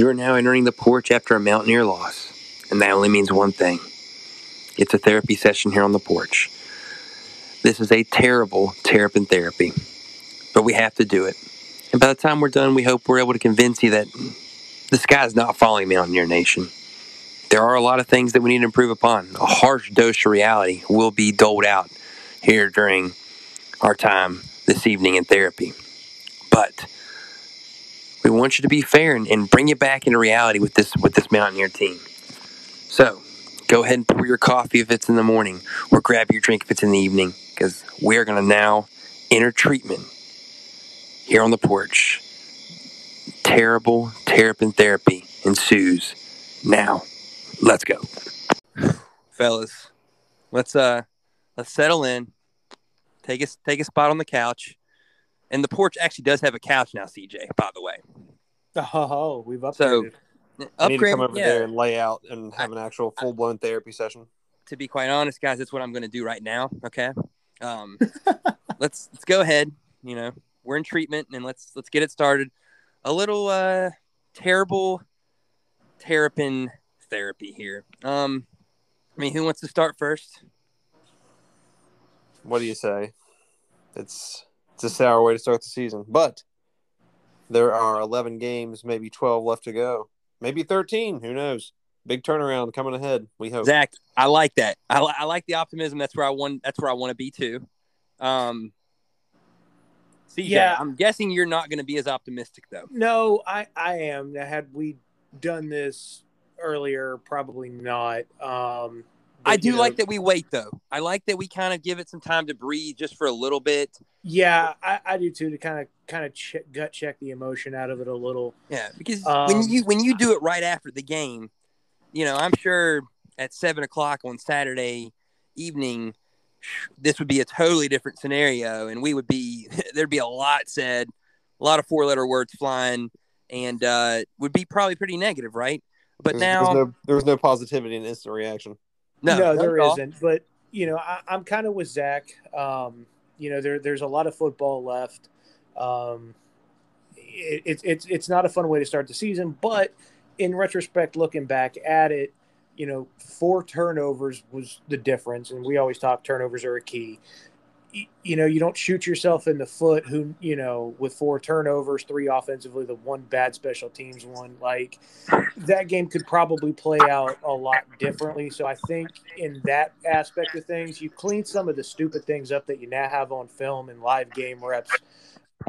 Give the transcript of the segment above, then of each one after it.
You are now entering the porch after a Mountaineer loss, and that only means one thing it's a therapy session here on the porch. This is a terrible terrapin therapy, but we have to do it. And by the time we're done, we hope we're able to convince you that the sky is not falling, Mountaineer Nation. There are a lot of things that we need to improve upon. A harsh dose of reality will be doled out here during our time this evening in therapy. But we want you to be fair and, and bring you back into reality with this with this Mountaineer team. So go ahead and pour your coffee if it's in the morning, or grab your drink if it's in the evening, because we are going to now enter treatment here on the porch. Terrible terrapin therapy ensues now. Let's go, fellas. Let's uh, let's settle in. Take a take a spot on the couch, and the porch actually does have a couch now. CJ, by the way. Oh, we've upgraded. So I need to come over yeah. there and lay out and have an actual full blown therapy session. to be quite honest, guys, that's what I'm going to do right now. Okay, um, let's let's go ahead. You know, we're in treatment, and let's let's get it started. A little uh, terrible terrapin therapy here. Um, I mean, who wants to start first? What do you say? It's it's a sour way to start the season, but there are 11 games, maybe 12 left to go, maybe 13. Who knows? Big turnaround coming ahead. We hope. Zach, I like that. I, I like the optimism. That's where I want. That's where I want to be too. Um, CJ, Yeah. I'm guessing you're not going to be as optimistic though. No, I I am. Had we done this earlier, probably not. Um, I do you know, like that we wait though. I like that we kind of give it some time to breathe just for a little bit. Yeah, I, I do too. To kind of kind of che- gut check the emotion out of it a little. Yeah, because Um, when you when you do it right after the game, you know, I'm sure at seven o'clock on Saturday evening, this would be a totally different scenario, and we would be there'd be a lot said, a lot of four letter words flying, and uh, would be probably pretty negative, right? But There's, now, there's no there's no positivity and instant reaction. No, no, not there isn't. But you know, I, I'm kind of with Zach. Um, you know, there there's a lot of football left. Um, it, it's it's it's not a fun way to start the season, but in retrospect, looking back at it, you know, four turnovers was the difference, and we always talk turnovers are a key. You know, you don't shoot yourself in the foot. Who you know, with four turnovers, three offensively, the one bad special teams one, like that game could probably play out a lot differently. So I think in that aspect of things, you clean some of the stupid things up that you now have on film and live game reps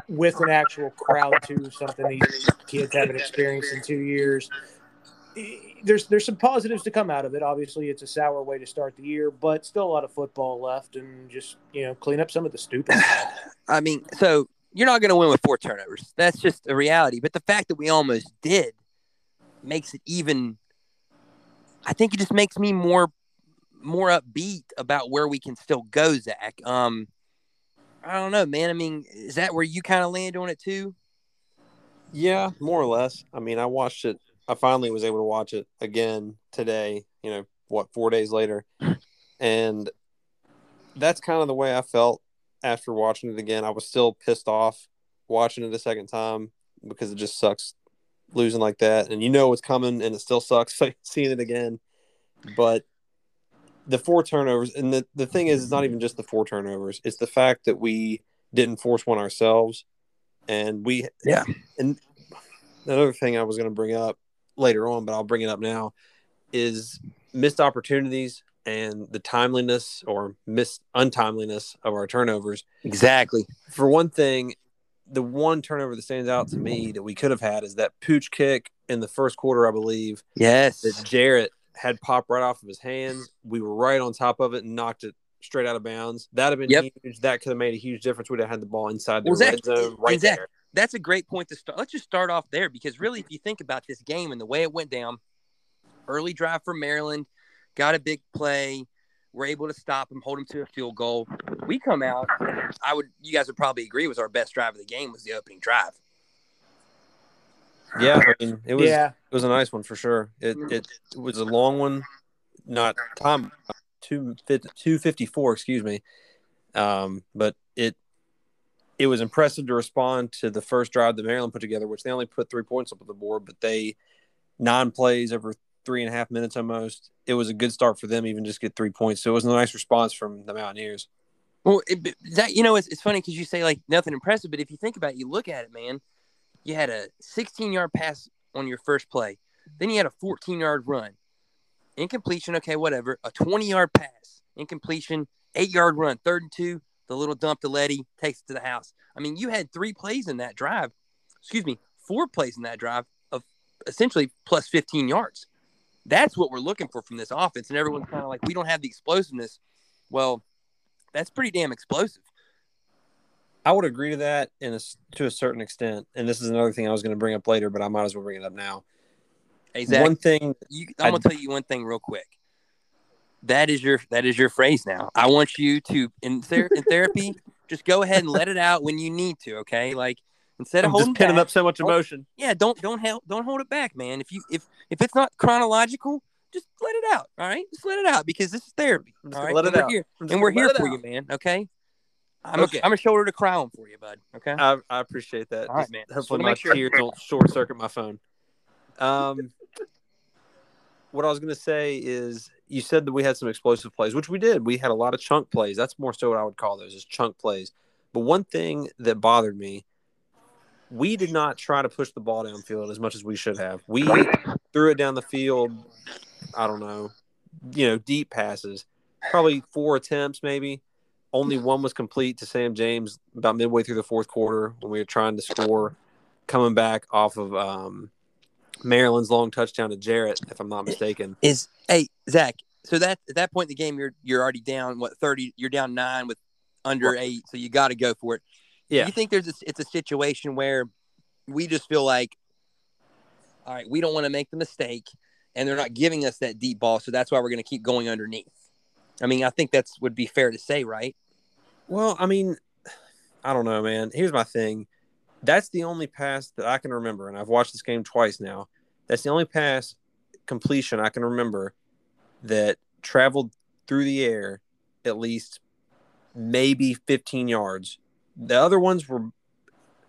with an actual crowd too, something these kids haven't experienced in two years. There's there's some positives to come out of it. Obviously, it's a sour way to start the year, but still a lot of football left, and just you know clean up some of the stupid. I mean, so you're not going to win with four turnovers. That's just a reality. But the fact that we almost did makes it even. I think it just makes me more, more upbeat about where we can still go, Zach. Um, I don't know, man. I mean, is that where you kind of land on it too? Yeah, more or less. I mean, I watched it. I finally was able to watch it again today. You know, what four days later, and that's kind of the way I felt after watching it again. I was still pissed off watching it a second time because it just sucks losing like that, and you know what's coming, and it still sucks seeing it again. But the four turnovers, and the the thing is, it's not even just the four turnovers; it's the fact that we didn't force one ourselves, and we Yeah. and another thing I was going to bring up later on, but I'll bring it up now, is missed opportunities and the timeliness or missed untimeliness of our turnovers. Exactly. For one thing, the one turnover that stands out to me that we could have had is that pooch kick in the first quarter, I believe, Yes. that Jarrett had popped right off of his hands. We were right on top of it and knocked it straight out of bounds. That'd have been Yep. huge. That could have made a huge difference. We'd have had the ball inside the red zone right Zach, there. That's a great point to start. Let's just start off there because really, if you think about this game and the way it went down, early drive for Maryland, got a big play. We're able to stop him, hold him to a field goal. We come out. I would, you guys would probably agree, was our best drive of the game was the opening drive. Yeah, I mean, it was yeah, it was a nice one for sure. It it, was a long one, not time two two fifty four, excuse me. Um, but it it was impressive to respond to the first drive that Maryland put together, which they only put three points up on the board, but they nine plays over three and a half minutes almost. It was a good start for them, even just get three points. So it was a nice response from the Mountaineers. Well, it, that you know, it's, it's funny because you say like nothing impressive, but if you think about it, you look at it, man. You had a 16 yard pass on your first play, then you had a 14 yard run, incompletion. Okay, whatever. A 20 yard pass, incompletion, eight yard run, third and two. The little dump to Leddie takes it to the house. I mean, you had three plays in that drive. Excuse me, four plays in that drive of essentially plus 15 yards. That's what we're looking for from this offense. And everyone's kind of like, we don't have the explosiveness. Well, that's pretty damn explosive. I would agree to that in a, to a certain extent. And this is another thing I was going to bring up later, but I might as well bring it up now. Hey, Zach, one thing you, I'm gonna tell you one thing real quick. That is your that is your phrase now. I want you to in, ther- in therapy just go ahead and let it out when you need to. Okay, like instead of I'm holding just pinning back, up so much emotion. yeah, don't don't help don't hold it back, man. If you if if it's not chronological, just let it out. All right, just let it out because this is therapy. I'm just right, let and it we're out. here and we're here for out. you, man. Okay. I'm Okay. a, I'm a shoulder to cry on for you, bud. Okay. I, I appreciate that. All right, man. Hopefully, my sure- tears don't short circuit my phone. Um, what I was going to say is, you said that we had some explosive plays, which we did. We had a lot of chunk plays. That's more so what I would call those is chunk plays. But one thing that bothered me, we did not try to push the ball downfield as much as we should have. We threw it down the field. I don't know, you know, deep passes, probably four attempts, maybe. Only one was complete to Sam James about midway through the fourth quarter when we were trying to score, coming back off of um, Maryland's long touchdown to Jarrett, if I'm not mistaken. Is hey Zach? So that at that point in the game, you're you're already down what thirty? You're down nine with under eight, so you got to go for it. Yeah. You think there's a, it's a situation where we just feel like, all right, we don't want to make the mistake, and they're not giving us that deep ball, so that's why we're going to keep going underneath. I mean, I think that's would be fair to say, right? Well, I mean, I don't know, man. Here's my thing. That's the only pass that I can remember, and I've watched this game twice now. That's the only pass completion I can remember that traveled through the air at least maybe 15 yards. The other ones were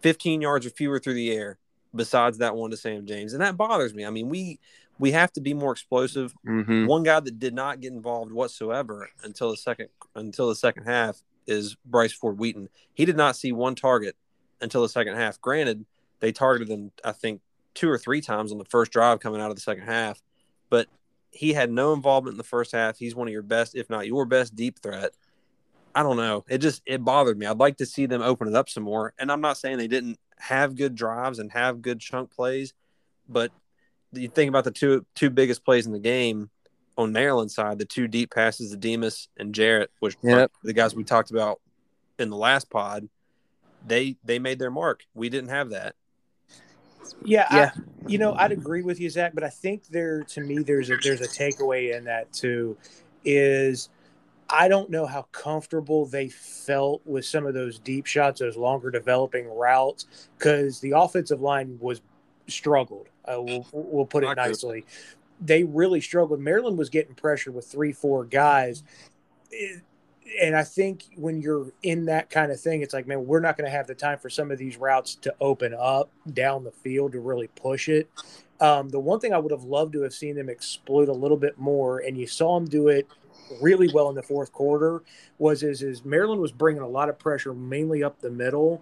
15 yards or fewer through the air, besides that one to Sam James, and that bothers me. I mean, we we have to be more explosive. Mm-hmm. One guy that did not get involved whatsoever until the second until the second half is Bryce Ford Wheaton. He did not see one target until the second half. Granted, they targeted him I think two or three times on the first drive coming out of the second half, but he had no involvement in the first half. He's one of your best, if not your best, deep threat. I don't know. It just it bothered me. I'd like to see them open it up some more. And I'm not saying they didn't have good drives and have good chunk plays, but you think about the two two biggest plays in the game on Maryland side, the two deep passes to Demus and Jarrett, which Yep. the guys we talked about in the last pod, they they made their mark. We didn't have that. Yeah, Yeah. I, you know, I'd agree with you, Zach, but I think there, to me, there's a there's a takeaway in that too, is I don't know how comfortable they felt with some of those deep shots, those longer developing routes, because the offensive line was struggled. Uh, we'll, we'll put it agree. nicely. They really struggled. Maryland was getting pressure with three, four guys. It- and I think when you're in that kind of thing, it's like, man, we're not going to have the time for some of these routes to open up down the field to really push it. Um, the one thing I would have loved to have seen them exploit a little bit more, and you saw them do it really well in the fourth quarter, was is, is Maryland was bringing a lot of pressure mainly up the middle,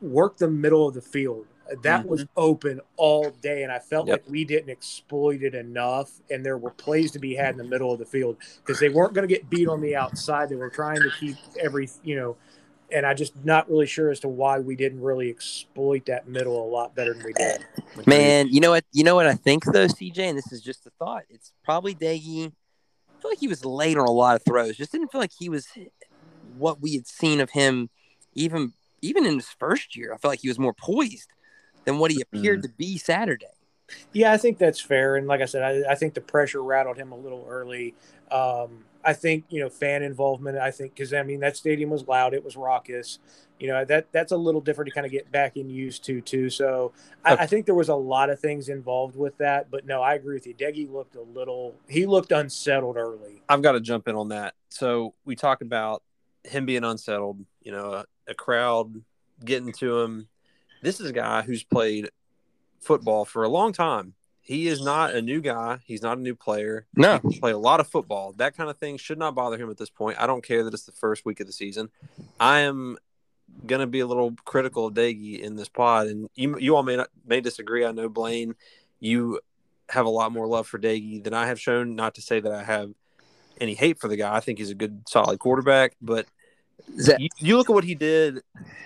work the middle of the field. That mm-hmm. was open all day, and I felt Yep. like we didn't exploit it enough. And there were plays to be had in the middle of the field because they weren't going to get beat on the outside. They were trying to keep every, you know, and I just not really sure as to why we didn't really exploit that middle a lot better than we did. Man, you know what? You know what I think though, CJ, and this is just a thought. It's probably Doege. I feel like he was late on a lot of throws. Just didn't feel like he was what we had seen of him, even even in his first year. I felt like he was more poised than what he appeared to be Saturday. Yeah, I think that's fair. And like I said, I, I think the pressure rattled him a little early. Um, I think you know fan involvement. I think because I mean that stadium was loud, it was raucous. You know that that's a little different to kind of get back in used to too. So I, I think there was a lot of things involved with that. But no, I agree with you. Doege looked a little. He looked unsettled early. I've got to jump in on that. So we talk about him being unsettled, you know, a, a crowd getting to him. This is a guy who's played football for a long time. he is not a new guy. He's not a new player. No. He played a lot of football. That kind of thing should not bother him at this point. I don't care that it's the first week of the season. I am gonna be a little critical of Doege in this pod, and you you all may not may disagree. I know Blaine, you have a lot more love for Doege than I have shown. Not to say that I have any hate for the guy. I think he's a good, solid quarterback, but Zach, you, you look at what he did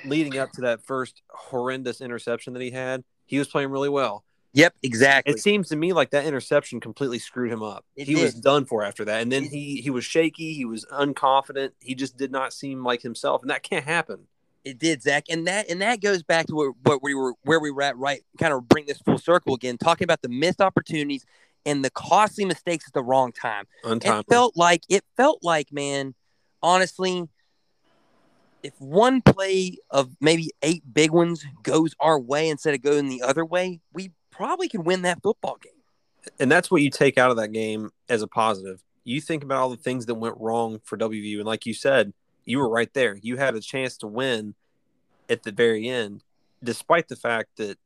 leading up to that first horrendous interception that he had. He was playing really well. yep, exactly. It seems to me like that interception completely screwed him up. It he was done for after that, and then he he was shaky. He was unconfident. He just did not seem like himself, and that can't happen. It did, Zach, and that and that goes back to where, what we were where we were at. Right, kind of bring this full circle again, talking about the missed opportunities and the costly mistakes at the wrong time. Untimely. It felt like it felt like, man, honestly, if one play of maybe eight big ones goes our way instead of going the other way, we probably could win that football game. and that's what you take out of that game as a positive. You think about all the things that went wrong for WVU, and like you said, you were right there. You had a chance to win at the very end, despite the fact that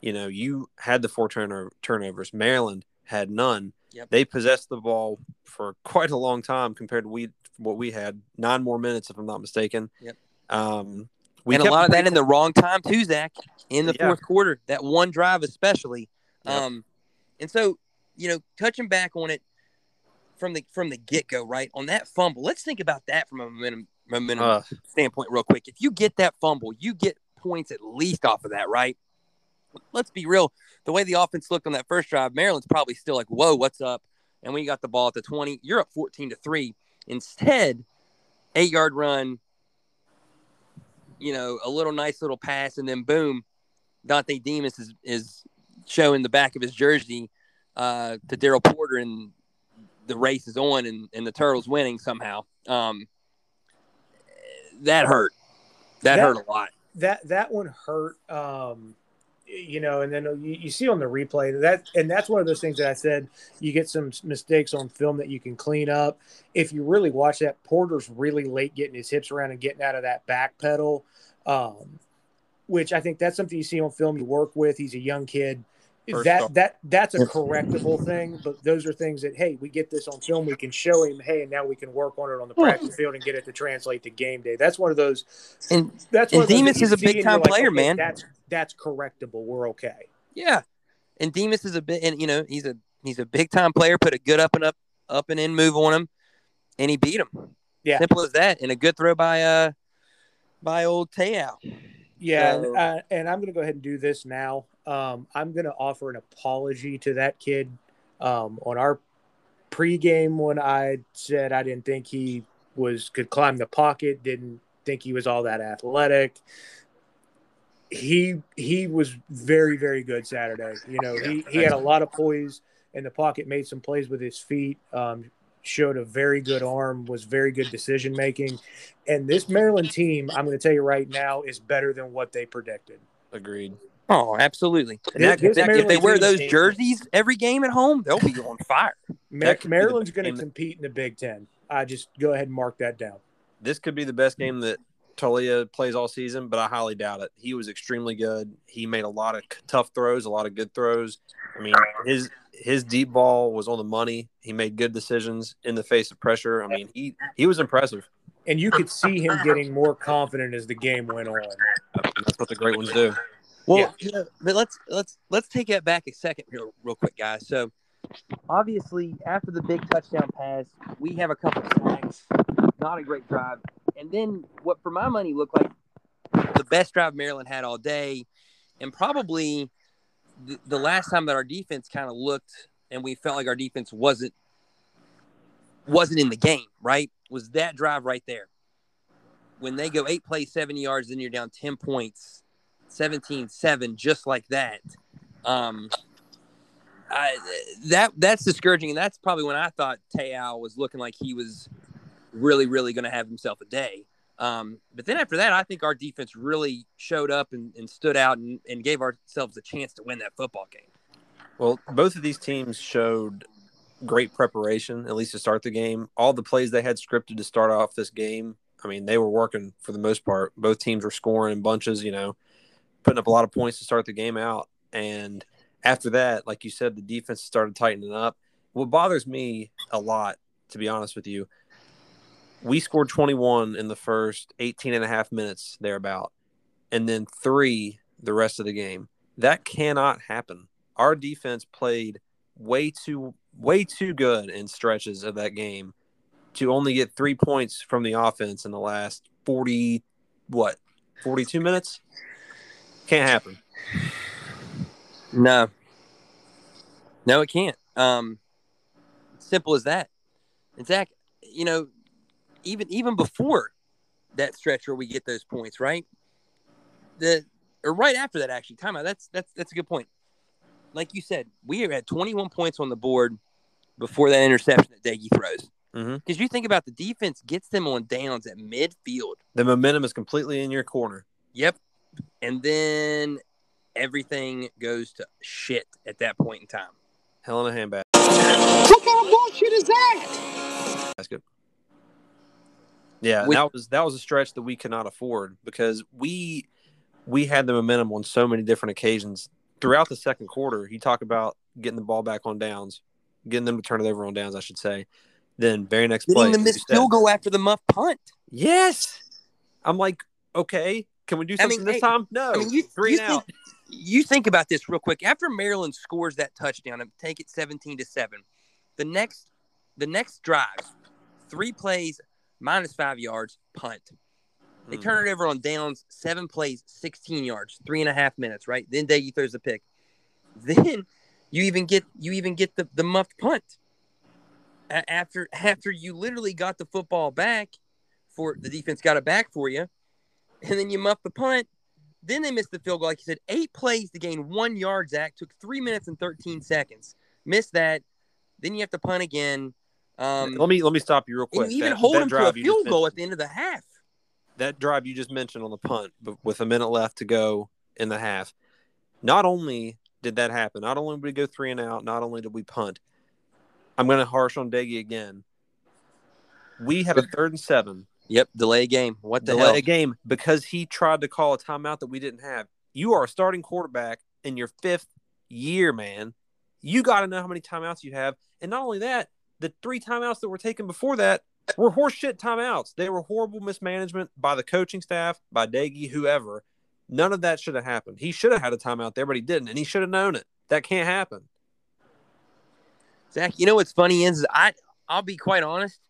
you know you had the four turnover, turnovers. Maryland had none. Yep. They possessed the ball for quite a long time compared to we what we had nine more minutes, if I'm not mistaken. Yep. Um, we and a lot of that in the wrong time too, Zach. In the Yeah. fourth quarter, that one drive especially. Yep. Um, and so you know, touching back on it from the from the get go, right on that fumble. Let's think about that from a momentum momentum Uh, standpoint, real quick. If you get that fumble, you get points at least off of that, right? Let's be real. The way the offense looked on that first drive, Maryland's probably still like, "Whoa, what's up?" And when you got the ball at the twenty, you're up fourteen to three. Instead, eight yard run, you know, a little nice little pass, and then boom, Dontay Demus is is showing the back of his jersey uh, to Daryl Porter, and the race is on, and, and the Turtles winning somehow. Um, that hurt. That, That- hurt a lot. that that one hurt um you know and then you, you see on the replay that and that's one of those things that i said you get some mistakes on film that you can clean up. If you really watch that porter's really late getting his hips around and getting out of that back pedal um which i think that's something you see on film you work with. He's a young kid that off- that that's a correctable thing but those are things that hey we get this on film we can show him hey and now we can work on it on the practice field and get it to translate to game day that's one of those And that's And one Demus is a big-time you're like, player, okay, man. That's that's correctable. We're okay. yeah, and Demus is a bit, and you know, he's a he's a big time player. Put a good up and up up and in move on him, and he beat him. Yeah. simple as that. And a good throw by uh by old Teao. Yeah, So- and, uh, and I'm going to go ahead and do this now. Um, I'm going to offer an apology to that kid um, on our pregame when I said I didn't think he was could climb the pocket, didn't think he was all that athletic. He he was very very good Saturday. You know, he he had a lot of poise in the pocket, made some plays with his feet. Um, showed a very good arm, was very good decision making. And this Maryland team, I'm going to tell you right now, is better than what they predicted. agreed. Oh, absolutely. That, that- if they wear those jerseys every game at home, they'll be on fire. Ma- That could be the Maryland's going to compete in the Big Ten. I just go ahead and mark that down. This could be the best game that Taulia plays all season, but I highly doubt it. He was extremely good. He made a lot of tough throws, a lot of good throws. I mean, his his deep ball was on the money. He made good decisions in the face of pressure. I mean, he he was impressive. And you could see him getting more confident as the game went on. That's what the great ones do. Well, Yeah. you know, but let's let's let's take that back a second here, real quick, guys. So, obviously, after the big touchdown pass, we have a couple sacks, not a great drive, and then what, for my money, looked like the best drive Maryland had all day, and probably the, the last time that our defense kind of looked and we felt like our defense wasn't wasn't in the game. Right? Was that drive right there? When they go eight plays, seven yards, then you're down ten points 17-7 just like that um I, that that's discouraging and that's probably when i thought Teao was looking like he was really really going to have himself a day um but then after that i think our defense really showed up and, and stood out and, and gave ourselves a chance to win that football game Well, both of these teams showed great preparation, at least to start the game. All the plays they had scripted to start off this game, I mean, they were working for the most part. Both teams were scoring in bunches, you know, putting up a lot of points to start the game out. And after that, like you said, the defense started tightening up. What bothers me a lot, to be honest with you, we scored 21 in the first 18 and a half minutes thereabout, and then three the rest of the game. That cannot happen. Our defense played way too way too good in stretches of that game to only get three points from the offense in the last 40 what 42 minutes can't happen No. No, it can't. Um, simple as that. And Zach, you know, even even before that stretch where we get those points, right? The or right after that, actually, timeout. That's that's that's a good point. Like you said, we had 21 points on the board before that interception that Doege throws. Mhm. Because you think about the defense gets them on downs at midfield. the momentum is completely in your corner Yep. And then everything goes to shit at that point in time. hell in a handbag What kind of bullshit is that? basket yeah With- that was that was a stretch that we could not afford because we we had the momentum on so many different occasions throughout the second quarter you talk about getting the ball back on downs getting them to turn it over on downs i should say then very next play Getting the as you missed said- field goal after the muff punt. Yes. I'm like, okay, can we do I something mean, this hey, time? No. I mean, you, three you and think, you think about this real quick. After Maryland scores that touchdown and take it 17 to 7, the next the next drive, three plays, minus five yards, punt. They Mm. turn it over on downs, seven plays, 16 yards, three and a half minutes, right? Then Doege throws the pick. Then you even get you even get the, the muffed punt. After after you literally got the football back for the defense got it back for you, and then you muff the punt. Then they missed the field goal. Like you said, eight plays to gain one yard, Zach. Took three minutes and 13 seconds. Missed that. Then you have to punt again. Um, let me let me stop you real quick. you even That- hold that them to a drive you just field goal at the end of the half. that drive you just mentioned on the punt, but with a minute left to go in the half. Not only did that happen, not only did we go three and out, not only did we punt. I'm going to harsh on Doege again. We had a third and seven Yep, delay a game. What the delay hell? a game because he tried to call a timeout that we didn't have. You are a starting quarterback in your fifth year, man. You got to know how many timeouts you have, and not only that, the three timeouts that were taken before that were horseshit timeouts. They were horrible mismanagement by the coaching staff, by Doege, whoever. None of that should have happened. He should have had a timeout there, but he didn't, and he should have known it. That can't happen. Zach, you know what's funny is I I'll be quite honest.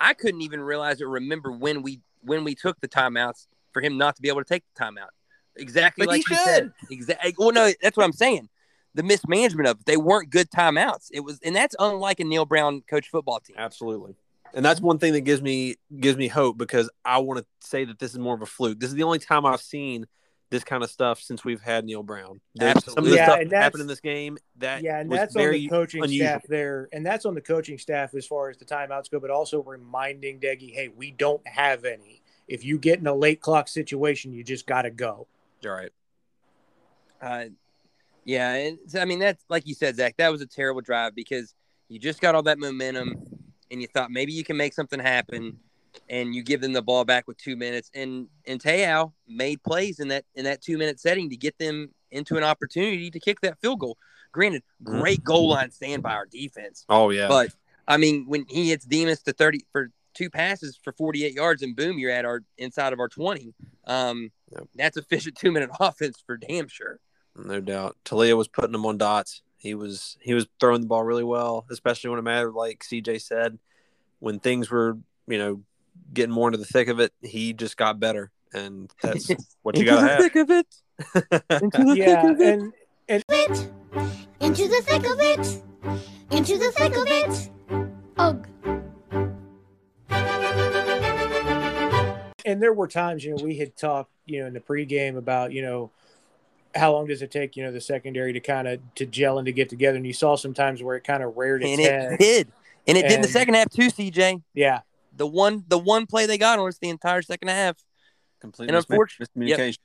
I couldn't even realize or remember when we when we took the timeouts for him not to be able to take the timeout. Exactly But like he you said. Exactly. Eh, well, no, that's what I'm saying. The mismanagement of it. they weren't good timeouts. It was, and that's unlike a Neal Brown coach football team. Absolutely. And that's one thing that gives me gives me hope because I want to say that this is more of a fluke. This is the only time I've seen this kind of stuff since we've had Neal Brown. There's Some of the Absolutely. Yeah, stuff and that happened in this game that yeah, and was that's on the coaching unusual. staff there, and that's on the coaching staff as far as the timeouts go, but also reminding Doege, hey, we don't have any. If you get in a late clock situation, you just got to go. All right. Uh, yeah, and I mean that's like you said, Zach. That was a terrible drive because you just got all that momentum, and you thought maybe you can make something happen, and you give them the ball back with two minutes, and and Te'o made plays in that in that two minute setting to get them into an opportunity to kick that field goal. Granted, great goal line stand by our defense, Oh yeah. but I mean when he hits Demus to thirty for two passes for forty eight yards, and boom, you're at our inside of our twenty. Um, Yep. that's efficient two minute offense for damn sure. no doubt. Taulia was putting them on dots. He was he was throwing the ball really well, especially when it mattered. Like CJ said, when things were you know getting more into the thick of it, he just got better, and that's what you gotta the have. thick of it. Into the Yeah, thick of it. and it. Into the thick of it. Into the thick of it. Ugh. and there were times, you know, we had talked, you know, in the pregame about, you know, how long does it take, you know, the secondary to kind of to gel and to get together, and you saw some times where it kind of reared its and head. it did, and it did in the second half too. CJ, Yeah, the one the one play they got on us the entire second half. Complete And misma- unfortunate- miscommunication.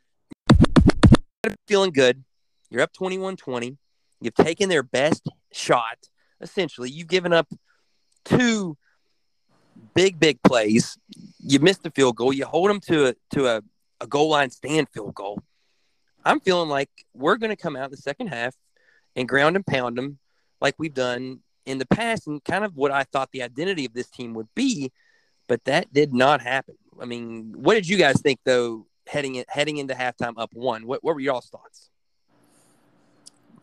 Feeling good. You're up 21-20. You've taken their best shot. Essentially, you've given up two big big plays. You missed the field goal. You hold them to a to a, a goal line stand field goal. I'm feeling like we're going to come out in the second half and ground and pound them like we've done in the past and kind of what I thought the identity of this team would be, but that did not happen. I mean, what did you guys think though heading in, heading into halftime up one? What what were y'all's thoughts?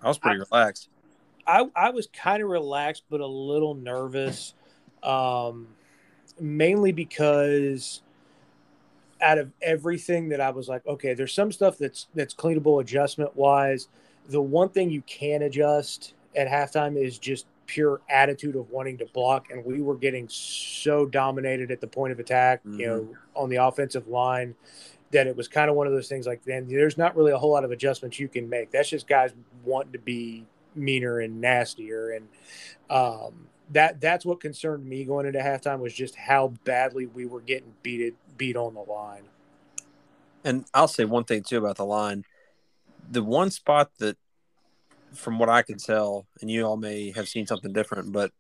I was pretty relaxed. I, I was kind of relaxed, but a little nervous, um, mainly because out of everything that I was like, okay, there's some stuff that's that's cleanable adjustment wise. The one thing you can adjust at halftime is just pure attitude of wanting to block, and we were getting so dominated at the point of attack, mm-hmm. you know, on the offensive line that it was kind of one of those things like then there's not really a whole lot of adjustments you can make. That's just guys wanting to be meaner and nastier and um, that that's what concerned me going into halftime was just how badly we were getting beat it beat on the line. And I'll say one thing too about the line. The one spot that from what I can tell, and you all may have seen something different, but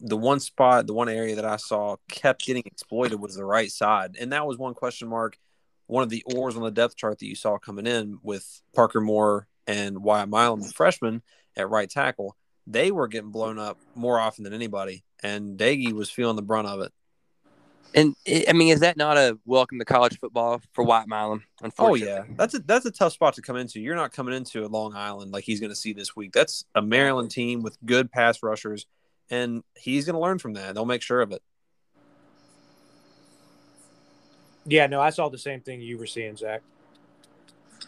the one spot, the one area that I saw kept getting exploited was the right side. And that was one question mark, one of the oars on the depth chart that you saw coming in with Parker Moore and Wyatt Milum, the freshman at right tackle. They were getting blown up more often than anybody, and Doege was feeling the brunt of it. And eh, I mean, is that not a welcome to college football for White Wyatt Milum? Oh yeah, that's a that's a tough spot to come into. You're not coming into a Long Island like he's going to see this week. That's a Maryland team with good pass rushers, and he's going to learn from that. They'll make sure of it. Yeah, no, I saw the same thing you were seeing, Zach.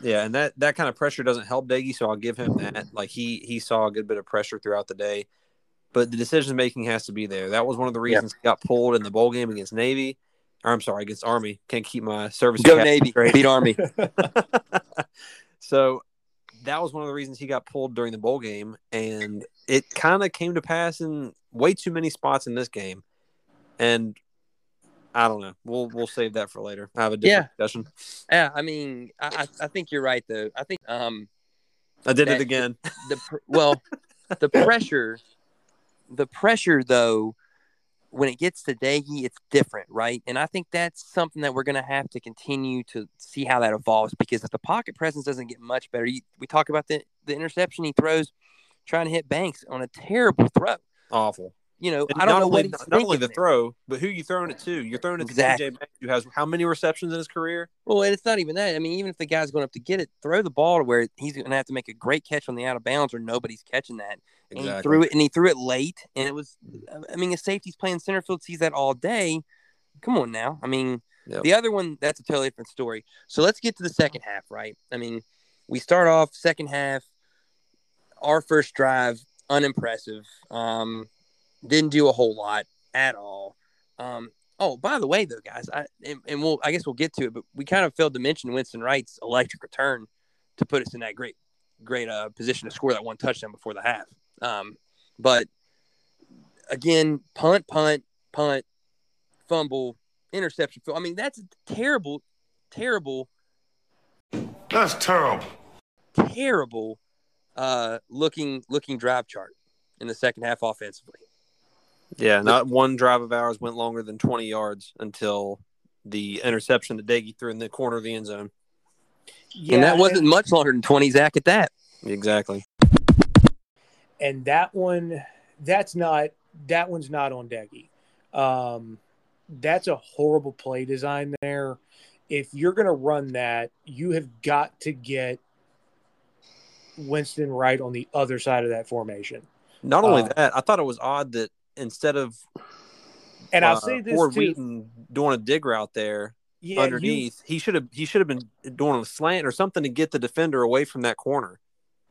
Yeah, and that that kind of pressure doesn't help Doege, so I'll give him that. Like he he saw a good bit of pressure throughout the day but the decision making has to be there. That was one of the reasons yep. he got pulled in the bowl game against Navy. Or, I'm sorry, against Army. Can't keep my service. Go Navy, straight. beat Army. so that was one of the reasons he got pulled during the bowl game, and it kind of came to pass in way too many spots in this game. And I don't know. We'll we'll save that for later. I have a different yeah. discussion. Yeah, I mean, I I think you're right though. I think um, I did it again. The, the well, the pressure the pressure though when it gets to Doege, it's different, right? And I think that's something that we're going to have to continue to see how that evolves because if the pocket presence doesn't get much better, you, we talk about the, the interception he throws trying to hit Banks on a terrible throw. Awful you know, and I don't know only, what not only the throw, but who you throwing it to. You're throwing it exactly. to DJ Banks, who has how many receptions in his career? Well, and it's not even that. I mean, even if the guy's going up to get it, throw the ball to where he's going to have to make a great catch on the out of bounds, or nobody's catching that. Exactly. And he threw it, and he threw it late, and it was. I mean, a safety's playing center field sees that all day. Come on now. I mean, yep. the other one that's a totally different story. So let's get to the second half, right? I mean, we start off second half. Our first drive, unimpressive. Um, didn't do a whole lot at all. Um, oh, by the way, though, guys, I and, and, we'll I guess we'll get to it, but we kind of failed to mention Winston Wright's electric return to put us in that great, great uh, position to score that one touchdown before the half. Um, but again, punt, punt, punt, fumble, interception. I mean, that's terrible, terrible. That's terrible. Terrible, uh, looking looking drive chart in the second half offensively. Yeah, not one drive of ours went longer than 20 yards until the interception that Doege threw in the corner of the end zone. Yeah, and that wasn't much longer than 20, Zach, at that. Exactly. And that one, that's not, that one's not on Doege. Um, that's a horrible play design there. If you're going to run that, you have got to get Winston Wright on the other side of that formation. Not only uh, that, I thought it was odd that instead of and I'll uh, say this Ford too, Wheaton doing a dig route there yeah, underneath, you, he should have he should have been doing a slant or something to get the defender away from that corner.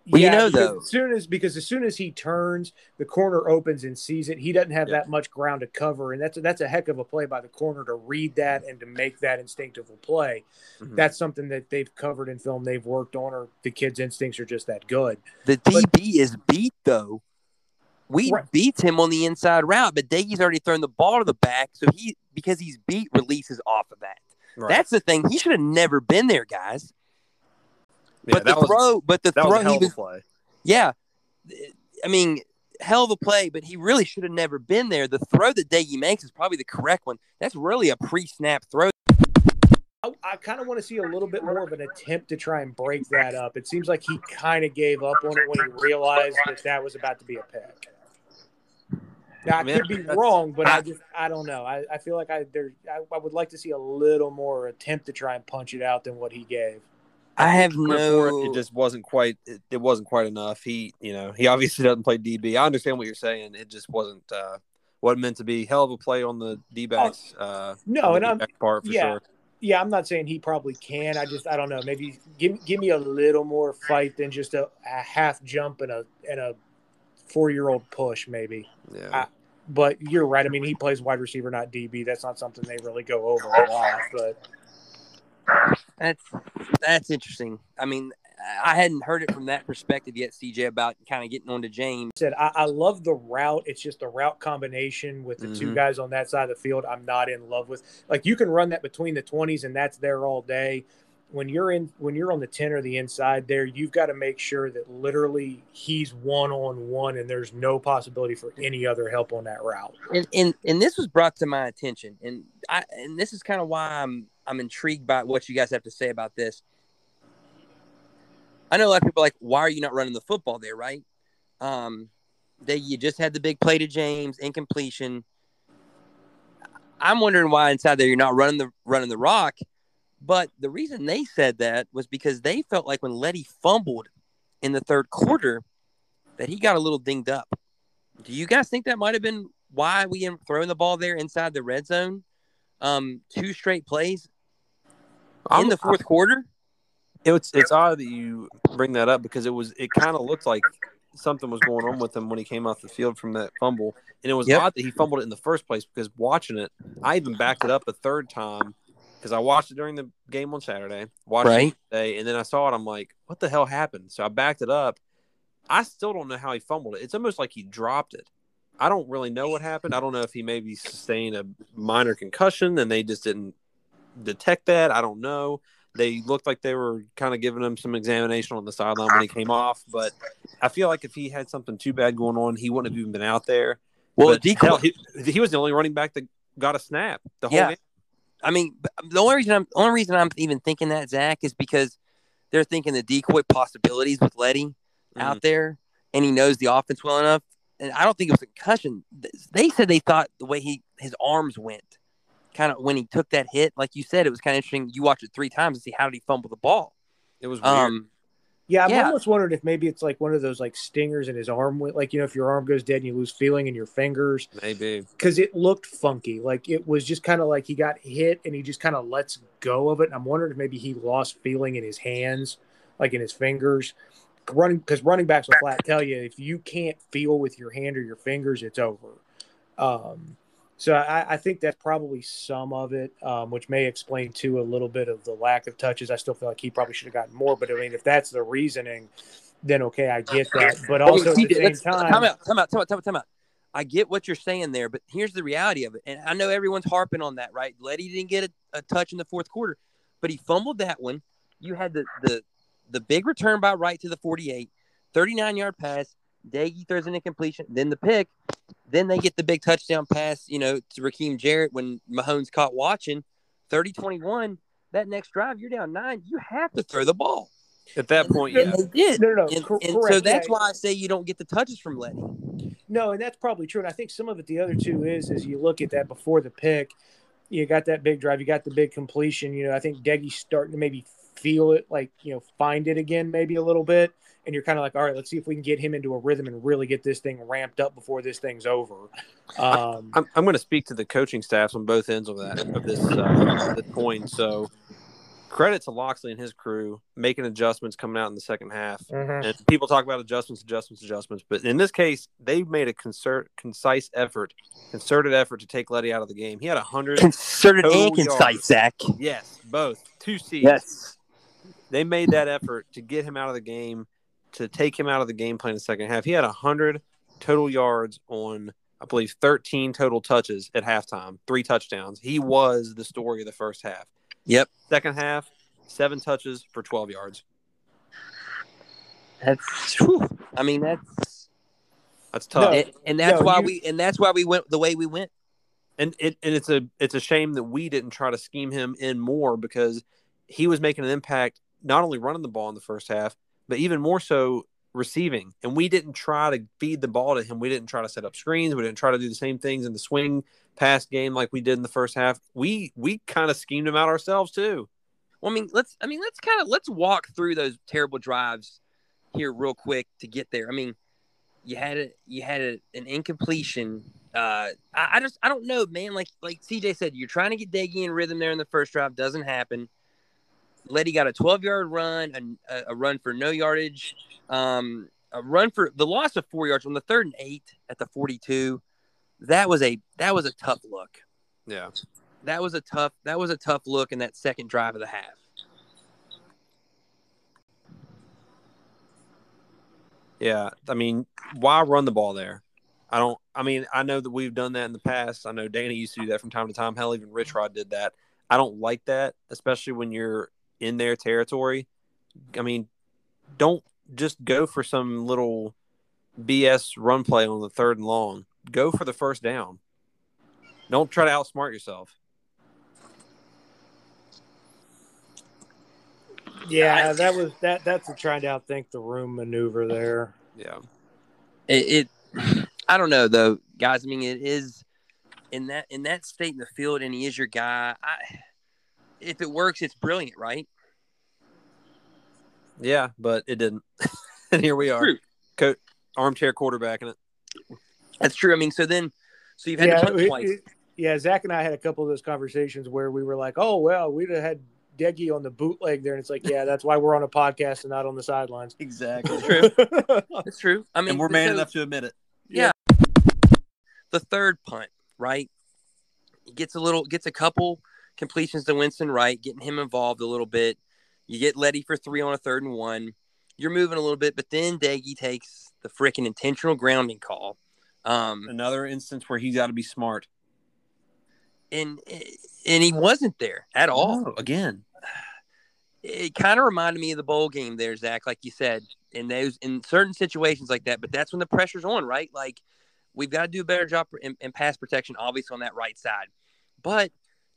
Well, yeah, you know though, as soon as because as soon as he turns, the corner opens and sees it. He doesn't have yeah. that much ground to cover, and that's a, that's a heck of a play by the corner to read that and to make that instinctive play. Mm-hmm. That's something that they've covered in film. They've worked on, or the kids' instincts are just that good. The DB but, is beat though we right. beat him on the inside route, but Doege's already thrown the ball to the back, so he because he's beat releases off of that. Right. That's the thing. He should have never been there, guys. Yeah, but the was, throw, but the throw, was he was, play. Yeah, I mean, hell of a play, but he really should have never been there. The throw that Doege makes is probably the correct one. That's really a pre-snap throw I, I kind of want to see a little bit more of an attempt to try and break that up. It seems like he kind of gave up on it when he realized that that was about to be a pick. Now I I mean, could be wrong, but I just I don't know. I, I feel like I there I, I would like to see a little more attempt to try and punch it out than what he gave. I have no. it, it just wasn't quite. It, it wasn't quite enough. He, you know, he obviously doesn't play DB. I understand what you're saying. It just wasn't uh, wasn't meant to be. Hell of a play on the D backs. Uh, No, and I'm D-back part for yeah. sure. Yeah, I'm not saying he probably can. I just I don't know. Maybe give give me a little more fight than just a, a half jump and a and a four year old push maybe. Yeah. But you're right. I mean, he plays wide receiver, not DB. That's not something they really go over a lot. But That's that's interesting. I mean, I hadn't heard it from that perspective yet, CJ, about kind of getting on to James. said I, I love the route. It's just the route combination with the two Mhm. guys on that side of the field. I'm not in love with. Like you can run that between the 20s, and that's there all day. When you're in, when you're on the 10 or the inside there, you've got to make sure that literally he's one on one, and there's no possibility for any other help on that route. and, and and this was brought to my attention and i and this is kind of why i'm i'm intrigued by what you guys have to say about this. I know a lot of people are like why are you not running the football there? Right? Um they you just had the big play to james incompletion. I'm wondering why inside there you're not running the running the rock but the reason they said that was because they felt like when Leddie fumbled in the third quarter that he got a little dinged up do you guys think that might have been why we throwing the ball there inside the red zone? Um, two straight plays in the fourth quarter. It's it's odd that you bring that up because it was it kind of looked like something was going on with him when he came off the field from that fumble, and it was Yep. odd that he fumbled it in the first place because watching it, I even backed it up a third time because I watched it during the game on Saturday, watched Right. it today, and then I saw it. I'm like, what the hell happened? So I backed it up. I still don't know how he fumbled it. It's almost like he dropped it. I don't really know what happened. I don't know if he maybe sustained a minor concussion and they just didn't detect that. I don't know. They looked like they were kind of giving him some examination on the sideline when he came off, but I feel like if he had something too bad going on, he wouldn't have even been out there. Well, decoy. hell, he, he was the only running back that got a snap the whole Yeah. game. I mean, the only reason I'm only reason I'm even thinking that Zach is because they're thinking the decoy possibilities with Leddie out there, and he knows the offense well enough. And I don't think it was a concussion. They said they thought the way he his arms went, kind of when he took that hit, like you said, it was kind of interesting. You watch it three times and see how did he fumble the ball. It was weird. Um, Yeah, I'm Yeah. almost wondering if maybe it's like one of those like stingers in his arm, like you know, if your arm goes dead and you lose feeling in your fingers, Maybe. because it looked funky. Like it was just kind of like he got hit and he just kind of lets go of it. And I'm wondering if maybe he lost feeling in his hands, like in his fingers. Running because running backs will flat tell you if you can't feel with your hand or your fingers, it's over. Um, so I, I think that's probably some of it, um, which may explain too a little bit of the lack of touches. I still feel like he probably should have gotten more, but I mean, if that's the reasoning, then okay, I get that. But also at the same time, time out, time out, time out, time out, time out. I get what you're saying there, but here's the reality of it. And I know everyone's harping on that, Wright? Leddie didn't get a, a touch in the fourth quarter, but he fumbled that one. You had the the the big return by right to the 48, 39 yard pass. Doege throws an incompletion, then the pick. Then they get the big touchdown pass, you know, to Rakim Jarrett when Mahomes caught watching 30 21. That next drive, you're down nine. You have to throw the ball. At that point, And yeah. they did. no, no, no, And, cor- and so that's yeah. why I say you don't get the touches from Leddie. No, and that's probably true. And I think some of it, the other two is, is you look at that before the pick, you got that big drive, you got the big completion. You know, I think Doege's starting to maybe feel it, like you know, find it again, maybe a little bit. And you're kind of like, all right, let's see if we can get him into a rhythm and really get this thing ramped up before this thing's over. Um, I'm, I'm going to speak to the coaching staffs on both ends of that of this uh, this coin. So, credit to Locksley and his crew making adjustments coming out in the second half. mhm. And people talk about adjustments, adjustments, adjustments, but in this case, they made a concert, concise effort, concerted effort to take Leddie out of the game. He had a hundred. Concerted and concise, yards. Zach. yes, both two C's. Yes. They made that effort to get him out of the game, to take him out of the game plan in the second half. He had a hundred total yards on, I believe, thirteen total touches at halftime, three touchdowns. He was the story of the first half. Yep. Second half, seven touches for twelve yards. That's. whew. I mean, that's. That's tough. And, and that's No, why you- we and that's why we went the way we went. and it and it's a it's a shame that we didn't try to scheme him in more because he was making an impact not only running the ball in the first half, but even more so receiving. And we didn't try to feed the ball to him. We didn't try to set up screens. We didn't try to do the same things in the swing pass game like we did in the first half. We we kind of schemed him out ourselves too. Well, I mean, let's I mean, let's kind of let's walk through those terrible drives here real quick to get there. I mean, you had it you had a, an incompletion. Uh, I, I just I don't know, man. Like like CJ said, you're trying to get Doege in rhythm there in the first drive, doesn't happen. Leddie got a 12 yard run, a, a run for no yardage, um, a run for the loss of four yards on the third and eight at the 42. That was a that was a tough look. Yeah. That was a tough that was a tough look in that second drive of the half. Yeah, I mean, why run the ball there? I don't. I mean, I know that we've done that in the past. I know Danny used to do that from time to time. Hell, even Rich Rod did that. I don't like that, especially when you're in their territory. I mean, don't just go for some little BS run play on the third and long. Go for the first down. Don't try to outsmart yourself. Yeah, that was that. That's a trying to outthink the room maneuver there. Yeah. It, it I don't know though, guys. I mean, it is in that in that state in the field, and he is your guy. I, if it works, it's brilliant, right? Yeah, but it didn't. and here we are, True. Co- armchair quarterbacking it. That's true. I mean, so then, so you've had Yeah, to punt it- twice. it- yeah. Zach and I had a couple of those conversations where we were like, "Oh well, we'd have had Doege on the bootleg there," and it's like, "Yeah, that's why we're on a podcast and not on the sidelines." Exactly. True. It's true. I mean, and we're man so- enough to admit it. Yeah. The third punt, right? He gets a little, gets a couple completions to Winston Wright, getting him involved a little bit. You get Leddie for three on a third and one. You're moving a little bit, but then Doege takes the freaking intentional grounding call. Um, Another instance where he's got to be smart. and and he wasn't there at all. Oh, again. It kind of reminded me of the bowl game there, Zach, like you said, in those in certain situations like that. But that's when the pressure's on, right? Like we've got to do a better job in, in pass protection, obviously on that right side. But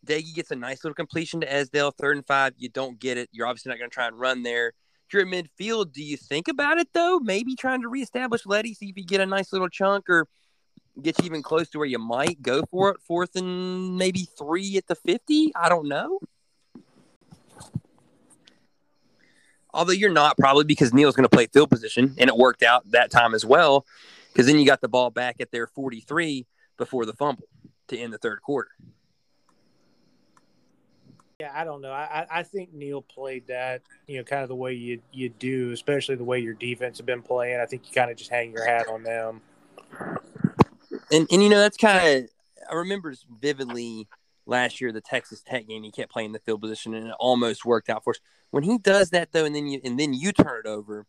Doege gets a nice little completion to Esdale, third and five. You don't get it. You're obviously not going to try and run there. If you're at midfield, do you think about it though? Maybe trying to reestablish Leddie, see if you get a nice little chunk or get you even close to where you might go for it. Fourth and maybe three at the 50. I don't know. Although you're not probably because Neal's going to play field position, and it worked out that time as well. Because then you got the ball back at their 43 before the fumble to end the third quarter. Yeah, I don't know. I, I- think Neal played that, you know, kind of the way you you do, especially the way your defense have been playing. I think you kind of just hang your hat on them. And and you know that's kind of I remember vividly last year the Texas Tech game. He kept playing the field position, and it almost worked out for us. When he does that though, and then you and then you turn it over,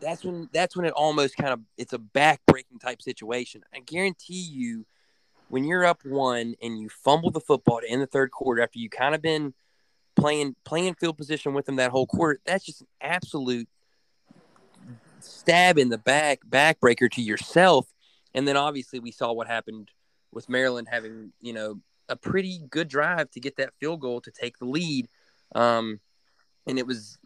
that's when that's when it almost kind of it's a backbreaking type situation. I guarantee you, when you're up one and you fumble the football end the third quarter after you kind of been playing playing field position with them that whole quarter, that's just an absolute stab in the back backbreaker to yourself. And then obviously we saw what happened with Maryland having, you know, a pretty good drive to get that field goal to take the lead. Um, and it was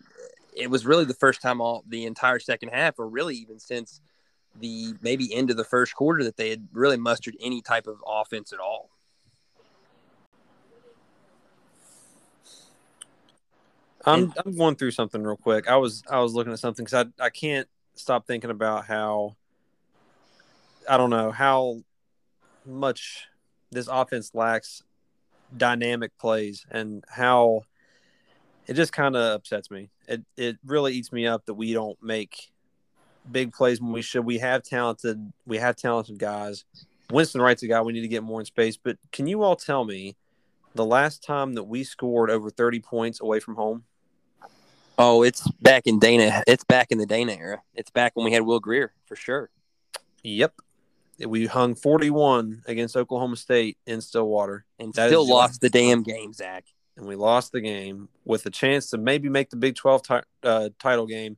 it was really the first time all the entire second half, or really even since the maybe end of the first quarter that they had really mustered any type of offense at all. I'm I'm going through something real quick. I was I was looking at something because I I can't stop thinking about how I don't know how much this offense lacks dynamic plays and how it just kind of upsets me. It it really eats me up that we don't make big plays when we should. We have talented we have talented guys. Winston Wright's a guy we need to get more in space. But can you all tell me the last time that we scored over 30 points away from home? Oh, it's back in Dana. It's back in the Dana era. It's back when we had Will Grier for sure. Yep. We hung 41 against Oklahoma State in Stillwater, And That still lost the damn game, Zach. and we lost the game with a chance to maybe make the Big 12 ti- uh, title game.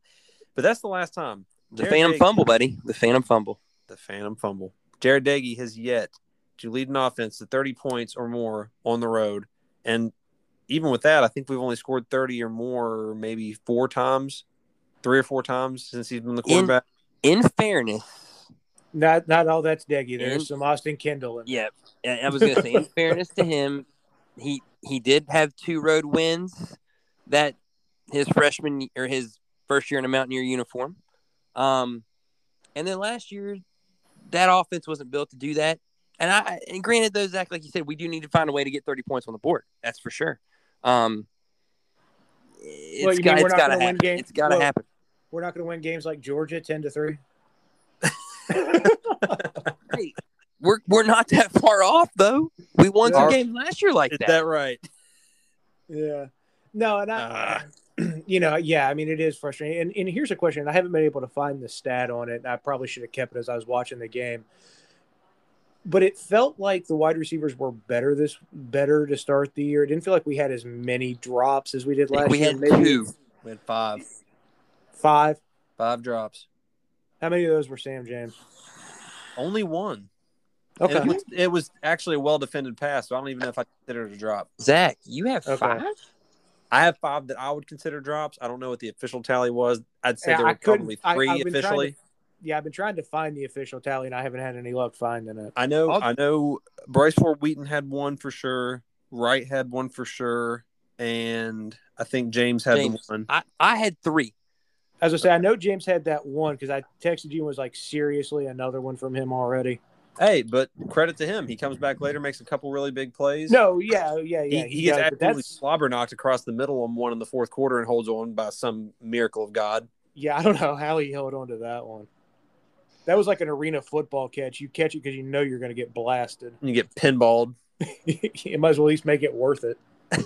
But that's the last time. The Jarret Phantom Doege- fumble, buddy. The Phantom fumble. The Phantom fumble. Jarret Doege has yet to lead an offense to 30 points or more on the road. And even with that, I think we've only scored 30 or more, maybe four times, three or four times since he's been the quarterback. In fairness, Not not all that's Doege. There's And- some Austin Kendall. In there. yeah, I I was going to say, in fairness to him, he he did have two road wins that his freshman or his first year in a Mountaineer uniform. Um, and then last year, that offense wasn't built to do that. And I and granted, though, Zach, like you said, we do need to find a way to get 30 points on the board. That's for sure. Um, it's Well, got mean we're it's not got to gonna win happen. game- It's got to well- happen. We're not going to win games like Georgia, ten to three. Hey, we're we're not that far off though. We won some games last year like Is that. that right? Yeah. No, and I, Ah. you know, yeah, I mean, it is frustrating. And, and here's a question. I haven't been able to find the stat on it. I probably should have kept it as I was watching the game. But it felt like the wide receivers were better this better to start the year. It didn't feel like we had as many drops as we did last we year. We had Maybe two. We had five, five. five drops. How many of those were Sam James? Only one. Okay. It was, it was actually a well defended pass, so I don't even know if I consider it a drop. Zach, you have Okay. five. I have five that I would consider drops. I don't know what the official tally was. I'd say Yeah, there I were couldn't- probably 3 I've been trying to- officially. Yeah, I've been trying to find the official tally, and I haven't had any luck finding it. I know. I'll- I know. Bryce Ford Wheaton had one for sure. Wright had one for sure, and I think James had James. the one. I, I had three. As I say, I know James had that one because I texted you and was like, seriously, another one from him already. Hey, but credit to him. He comes back later, makes a couple really big plays. No, yeah, yeah, yeah. he, he gets does, absolutely that's slobber knocked across the middle on one in the fourth quarter and holds on by some miracle of God. yeah. I don't know how he held on to that one. That was like an arena football catch. You catch it because you know you're going to get blasted. And you get pinballed. you might as well at least make it worth it.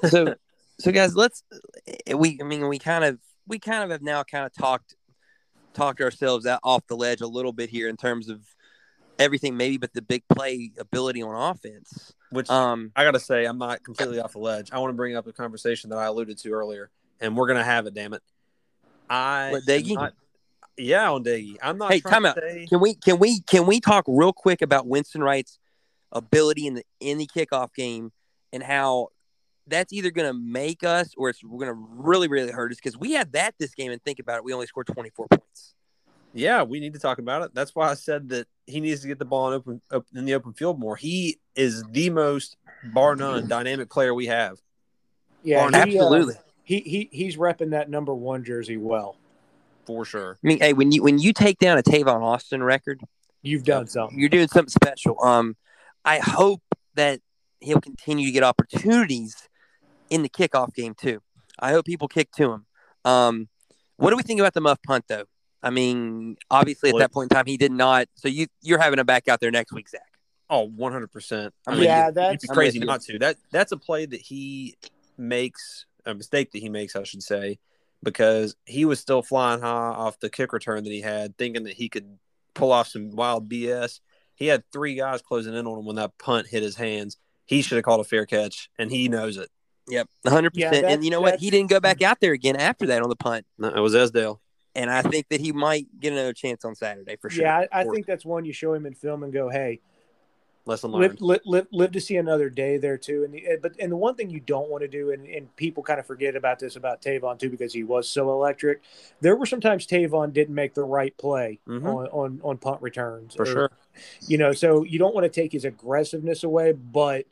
So, so guys, let's. Eh, we, I mean, we kind of, we kind of have now kind of talked, talked ourselves out off the ledge a little bit here in terms of everything, maybe, but the big play ability on offense. Which Um, I got to say, I'm not completely off the ledge. I want to bring up a conversation that I alluded to earlier, and we're gonna have it. Damn it! I am not- yeah, on Doege. I'm not. Hey, time out. say- Can we can we can we talk real quick about Winston Wright's ability in the in the kickoff game and how that's either going to make us or it's going to really really hurt us because we had that this game and think about it we only scored 24 points Yeah, we need to talk about it. That's why I said that he needs to get the ball in open op- in the open field more. He is the most bar none dynamic player we have. Yeah, On- he, uh, absolutely he he he's repping that number one jersey well. For sure. I mean hey when you when you take down a Tavon Austin record You've done something. you're doing something special um I hope that he'll continue to get opportunities in the kickoff game too I hope people kick to him um what do we think about the muff punt though I mean obviously at that point in time he did not so you you're having him back out there next week Zach Oh, 100%. I mean, Yeah, you'd that's- be I'm crazy not to. That that's a play that he makes a mistake that he makes, I should say, because he was still flying high off the kick return that he had, thinking that he could pull off some wild BS. He had three guys closing in on him when that punt hit his hands. He should have called a fair catch, and he knows it. Yep, hundred Yeah, percent. And you know what? He didn't go back out there again after that on the punt, No, it was Esdale. And I think that he might get another chance on Saturday for sure. Yeah, I, I think that's one you show him in film and go, hey, Lesson live, learned. live, live, live to see another day there too. And the, eh, but and the one thing you don't want to do, and, and people kind of forget about this about Tavon too, because he was so electric. There were sometimes Tavon didn't make the right play Mhm. on, on on punt returns For or- sure. You know, so you don't want to take his aggressiveness away, but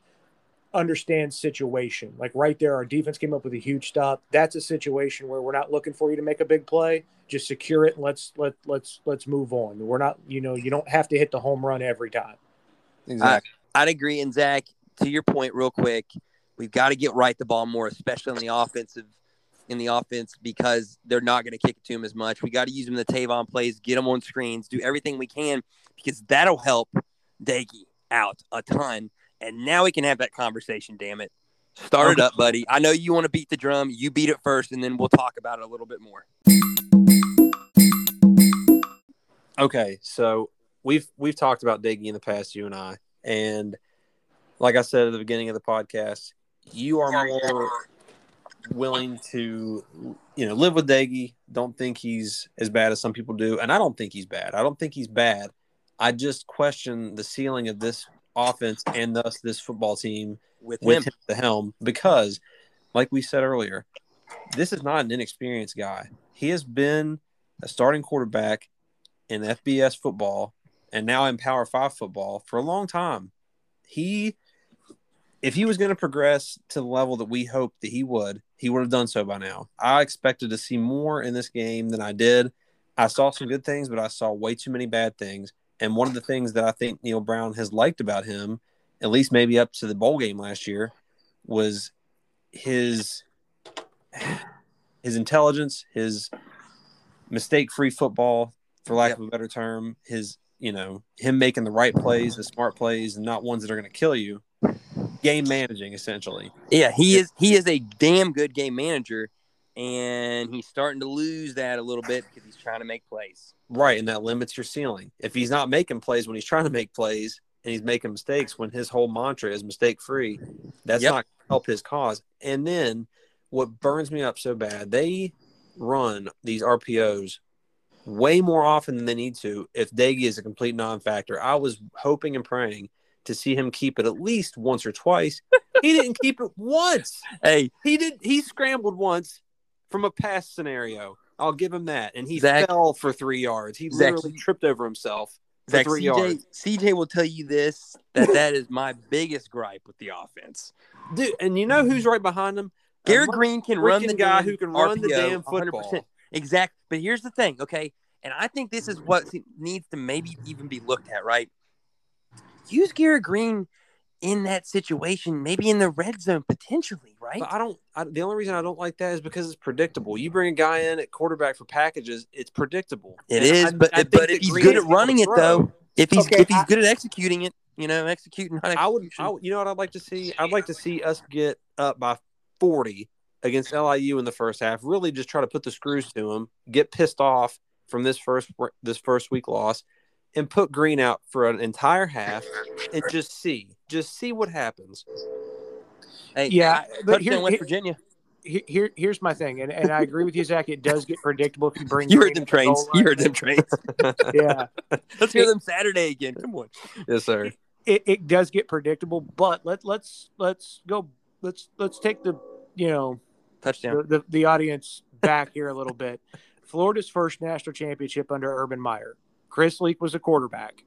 understand situation. Like right there, our defense came up with a huge stop. That's a situation where we're not looking for you to make a big play. Just secure it and let's let let's let's move on. We're not, you know, you don't have to hit the home run every time. Exactly. I'd agree. And Zach, to your point, real quick, we've got to get Wright the ball more, especially in the offensive, in the offense, because they're not going to kick it to him as much. We got to use them in the Tavon plays, get them on screens, do everything we can, because that'll help Doege out a ton. And now we can have that conversation. Damn it, start it up, buddy. I know you want to beat the drum. You beat it first, and then we'll talk about it a little bit more. Okay, so we've we've talked about Doege in the past, you and I, and like I said at the beginning of the podcast, you are more willing to you know live with Doege. Don't think he's as bad as some people do, and I don't think he's bad. I don't think he's bad. I just question the ceiling of this offense and thus this football team with, with him. him at the helm because, like we said earlier, this is not an inexperienced guy. He has been a starting quarterback in FBS football and now in Power Five football for a long time. He, if he was going to progress to the level that we hoped that he would, he would have done so by now. I expected to see more in this game than I did. I saw some good things, but I saw way too many bad things. And one of the things that I think Neal Brown has liked about him, at least maybe up to the bowl game last year, was his his intelligence, his mistake-free football, for lack of a better term, his you know him making the right plays, the smart plays, and not ones that are going to kill you. Game managing, essentially. Yeah, he is. He is a damn good game manager, and he's starting to lose that a little bit because he's trying to make plays. Right, and that limits your ceiling. If he's not making plays when he's trying to make plays, and he's making mistakes when his whole mantra is mistake free, that's Yep. not help his cause. And then what burns me up so bad, they run these RPOs way more often than they need to if Doege is a complete non-factor. I was hoping and praying to see him keep it at least once or twice. He didn't keep it once. Hey, He did he scrambled once from a pass scenario. I'll give him that. And he Zach- fell for three yards. He Zach, literally tripped over himself for Zach, three CJ, yards. CJ will tell you this that that is my biggest gripe with the offense. Dude, and you know who's right behind him? Garrett Greene can run the guy damn who can run the damn football. 100%. Exact. But here's the thing, okay? And I think this is what needs to maybe even be looked at, right? Use Garrett Greene in that situation, maybe in the red zone potentially, right? But I don't. I, the only reason I don't like that is because it's predictable. You bring a guy in at quarterback for packages, it's predictable. It And is, I- but I but if he's good at running it throw. though, if he's Okay, if he's I- good at executing it, you know, executing not I would. I would. You know what I'd like to see? I'd like to see us get up by forty against LIU in the first half. Really, just try to put the screws to them. Get pissed off from this first this first week loss, and put Greene out for an entire half, and just see, just see what happens. Hey, Yeah, but touchdown here, West here, Virginia. here- here, here's my thing, and, and I agree with you, Zach. It does get predictable if you bring. You heard them at the goal trains. You heard them trains. Yeah, Let's hear them Saturday again. Come on. Yes, sir. it, it does get predictable, but let let's let's go. Let's let's take the you know Touchdown. the, the, the audience back here a little bit. Florida's first national championship under Urban Meyer. Chris Leak was a quarterback.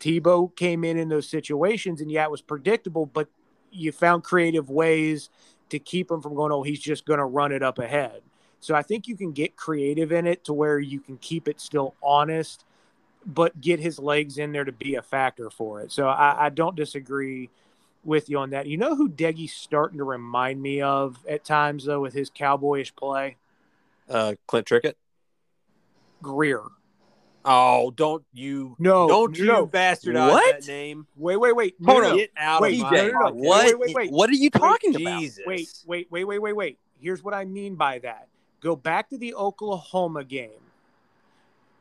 Tebow came in in those situations, and yeah, it was predictable, but you found creative ways to keep him from going, oh, he's just going to run it up ahead. So I think you can get creative in it to where you can keep it still honest, but get his legs in there to be a factor for it. So I, I don't disagree with you on that. You know who Doege's starting to remind me of at times, though, with his cowboyish play? Uh, Clint Trickett. Grier. Oh, don't you? No, don't you no. bastardize What? that name? Wait, wait, wait. Hold no, on. Get out Wait, of my no, no, no. What? Wait, wait, wait. What are you talking about? Jesus. Wait, wait, wait, wait, wait, wait, wait. Here's what I mean by that. Go back to the Oklahoma game.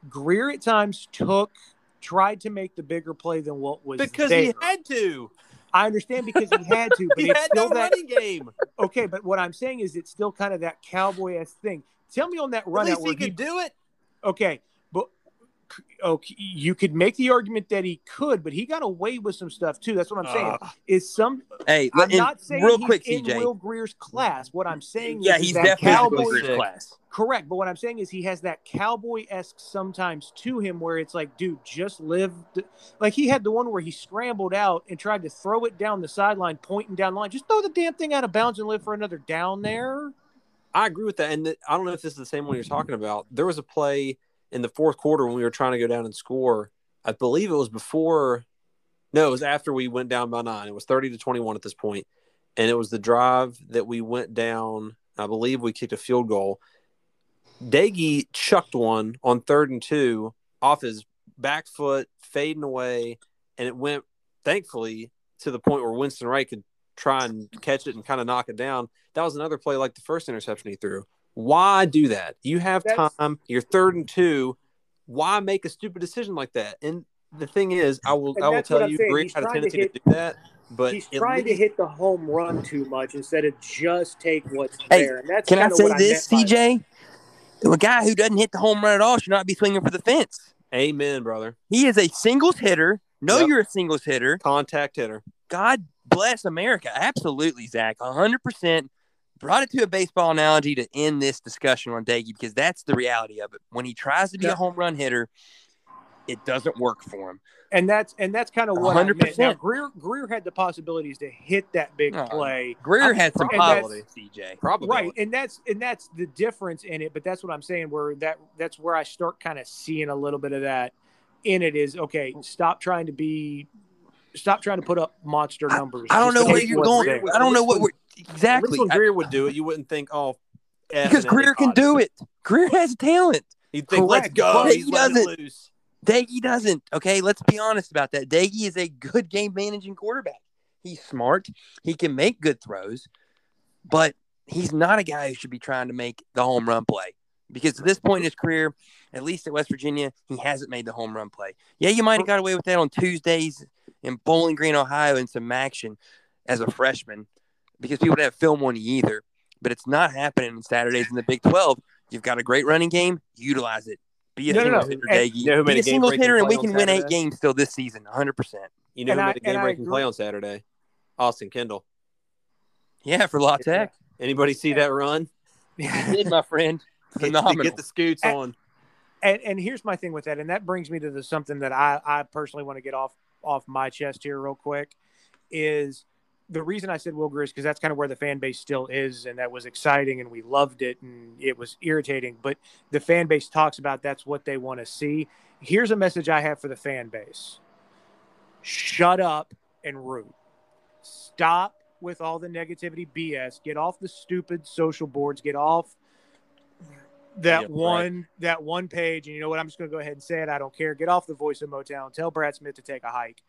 Grier at times took, tried to make the bigger play than what was Because there. he had to. I understand because he had to, but he it's had still no that. running game. Okay, but what I'm saying is it's still kind of that cowboy esque thing. Tell me on that At run least out he where he could do it. Okay, but okay, you could make the argument that he could, but he got away with some stuff too. That's what I'm saying. Ugh. Is some Hey, I'm not saying real he's quick, in CJ. Will Grier's class. What I'm saying yeah, is, is he's that definitely cowboy. in Grier's class. Correct, but what I'm saying is he has that cowboy esque sometimes to him, where it's like, dude, just live. Like he had the one where he scrambled out and tried to throw it down the sideline, pointing down the line. Just throw the damn thing out of bounds and live for another down there. I agree with that. And I don't know if this is the same one you're talking about. There was a play in the fourth quarter when we were trying to go down and score. I believe it was before, no, it was after we went down by nine. It was 30 to 21 at this point. And it was the drive that we went down. I believe we kicked a field goal. Doege chucked one on third and two off his back foot, fading away. And it went, thankfully, to the point where Winston Wright could try and catch it and kind of knock it down. That was another play like the first interception he threw. Why do that? You have That's- time. You're third and two. Why make a stupid decision like that? And the thing is, I will And I will that's what tell I'm you, saying. Green He's had a trying to tendency to, hit- do that. But He's at trying to hit the home run too much instead of just take what's Hey, there. And that's Can I say what this, meant by that. CJ? A guy who doesn't hit the home run at all should not be swinging for the fence. Amen, brother. He is a singles hitter. Know Yep. you're a singles hitter. Contact hitter. God bless America. Absolutely, Zach. 100% brought it to a baseball analogy to end this discussion on Doege because that's the reality of it. When he tries to be Yeah. a home run hitter, it doesn't work for him. and that's and that's kind of what I meant. Now, 100%. Grier Grier had the possibilities to hit that big play. Grier I- had some and that's- CJ. Probably. right and that's and that's the difference in it but that's what i'm saying where that that's where i start kind of seeing a little bit of that in it is okay stop trying to be stop trying to put up monster numbers I don't know where you're going. there. I don't know what we're At least exactly. when I- Grier would do it, you wouldn't think, oh, F because Grier can do it. Grier has talent. You'd think, let's go. but He's he doesn't. loose. Doege doesn't. Okay, let's be honest about that. Doege is a good game managing quarterback. He's smart. He can make good throws, but he's not a guy who should be trying to make the home run play. Because at this point in his career, at least at West Virginia, he hasn't made the home run play. Yeah, you might have got away with that on Tuesdays in Bowling Green, Ohio, in some action as a freshman, because people didn't have film on you either. But it's not happening on Saturdays in the Big 12. You've got a great running game, utilize it. Be a No, no, no. hitter, Doege. You know Be a single hitter, and we on can win eight games still this season, 100%. You know And who I- made a game breaking play on Saturday? Austin Kendall. Yeah, for La Tech. Anybody see that run? You did, my friend. Get, Phenomenal. get the scoots And- on. and and here's my thing with that and that brings me to the something that i i personally want to get off off my chest here real quick is the reason i said will Grier is because that's kind of where the fan base still is and that was exciting and we loved it and it was irritating but the fan base talks about that's what they want to see. Here's a message i have for the fan base. Shut up and root. Stop with all the negativity bs get off the stupid social boards. Get off that Yeah, right. one that one page and you know what? I'm just going to go ahead and say it. I don't care. Get off the voice of motown. Tell brad smith to take a hike.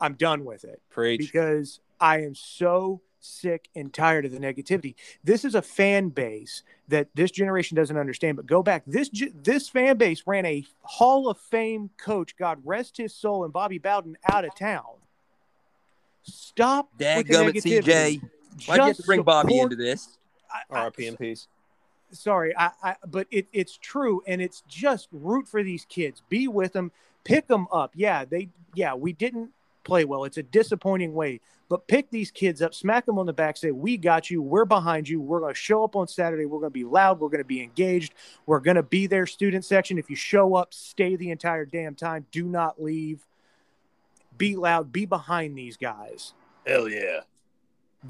I'm done with it. Preach. because i am so sick and tired of the negativity this is a fan base that this generation doesn't understand but go back this this fan base ran a hall of fame coach god rest his soul and bobby bowden out of town stop with the Dadgummit, negativity. CJ. Why'd you have to Just bring Bobby into this? I- I- RIP in peace. sorry I, I but it, it's true and it's just root for these kids be with them pick them up yeah they yeah we didn't play well it's a disappointing way but pick these kids up smack them on the back say we got you we're behind you we're going to show up on saturday we're going to be loud we're going to be engaged we're going to be their student section if you show up stay the entire damn time do not leave be loud be behind these guys Hell yeah.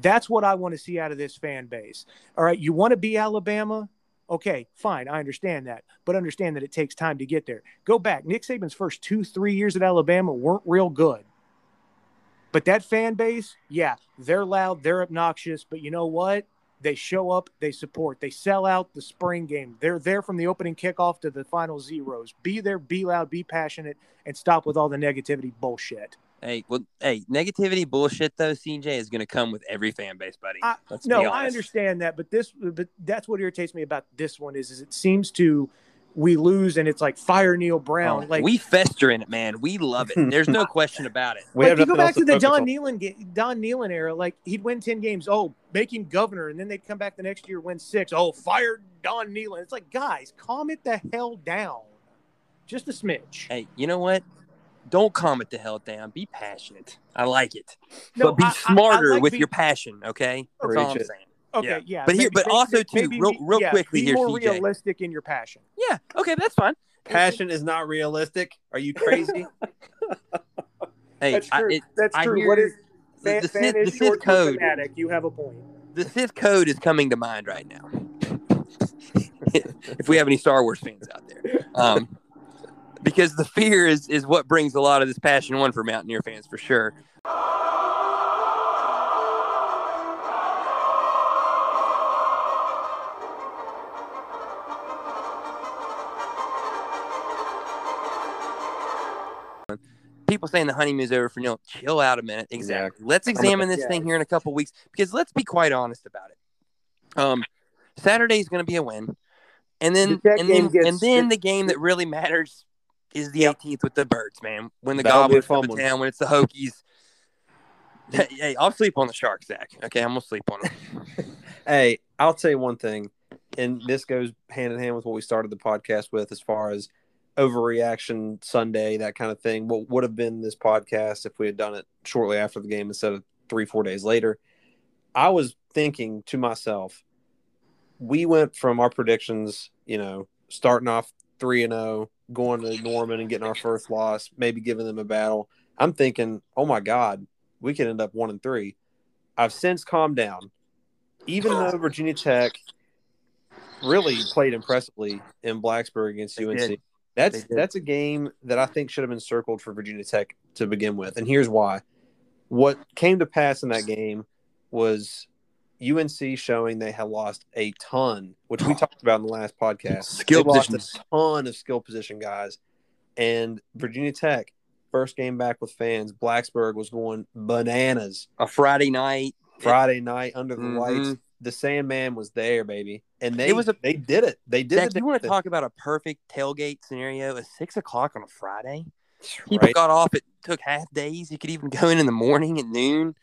that's what I want to see out of this fan base. All right, you want to be Alabama? Okay, fine. I understand that. But understand that it takes time to get there. Go back. Nick Saban's first two, three years at Alabama weren't real good. But that fan base, yeah, they're loud, they're obnoxious. But you know what? They show up, they support, they sell out the spring game. They're there from the opening kickoff to the final zeros. Be there, be loud, be passionate, and stop with all the negativity bullshit. Hey, well, hey, negativity bullshit though, CJ is going to come with every fan base, buddy. I- no, I understand that, but this, but that's what irritates me about this one is, is it seems to we lose and it's like fire Neal oh, Brown. Oh, like we fester in it, man. We love it. There's no question about it. We like have you go back else to the focus Don on. Nehlen Don Nehlen era, like he'd win ten games. Oh, make him governor, and then they'd come back the next year win six. Oh, fire Don Nehlen. It's like guys, calm it the hell down, just a smidge. Hey, you know what? Don't calm it the hell down. Be passionate. I like it, No, but be I- I- I smarter like with being- your passion. Okay, that's all I'm it. saying. Okay, yeah. yeah, But here- maybe- but maybe- also, too, maybe real- be- real yeah, quickly be here, more CJ. realistic in your passion. Yeah. Okay, that's fine. Passion is not realistic. Are you crazy? Hey, That's I- true. it- That's I true. hear what is the, fan, the, fan Sith, the is Sith short code. fanatic. You have a point. The Sith code is coming to mind right now. if we have any Star Wars fans out there, um, because the fear is is what brings a lot of this passion on for Mountaineer fans for sure. People saying the honeymoon's over for Neal. Chill out a minute. Exactly. Let's examine this Yeah. thing here in a couple weeks because let's be quite honest about it. Um, Saturday's going to be a win, and then The and then gets- and then the game that really matters is the 18th with the Birds, man. When the That'll Goblins come to town, when it's the Hokies. Hey, I'll sleep on the Sharks, Zach. Okay, I'm gonna sleep on them. Hey, I'll tell you one thing, and this goes hand in hand with what we started the podcast with as far as overreaction Sunday, that kind of thing. What would have been this podcast if we had done it shortly after the game instead of three, four days later? I was thinking to myself, we went from our predictions, you know, starting off three and zero, going to Norman and getting our first loss, maybe giving them a battle. I'm thinking, oh my God, we could end up one and three. I've since calmed down. Even though Virginia Tech really played impressively in Blacksburg against They UNC, did. That's that's a game that I think should have been circled for Virginia Tech to begin with. And here's why. What came to pass in that game was UNC showing they had lost a ton, which we talked about in the last podcast. Skill They lost a ton of skill position guys. And Virginia Tech, first game back with fans, Blacksburg was going bananas. A Friday night. Friday night under the Mhm. lights. The Sandman was there, baby. And they It was a- they did it. They did Zach, it. you want to talk about a perfect tailgate scenario at six o'clock on a Friday? People right? got off. It took half days. You could even go in in the morning at noon,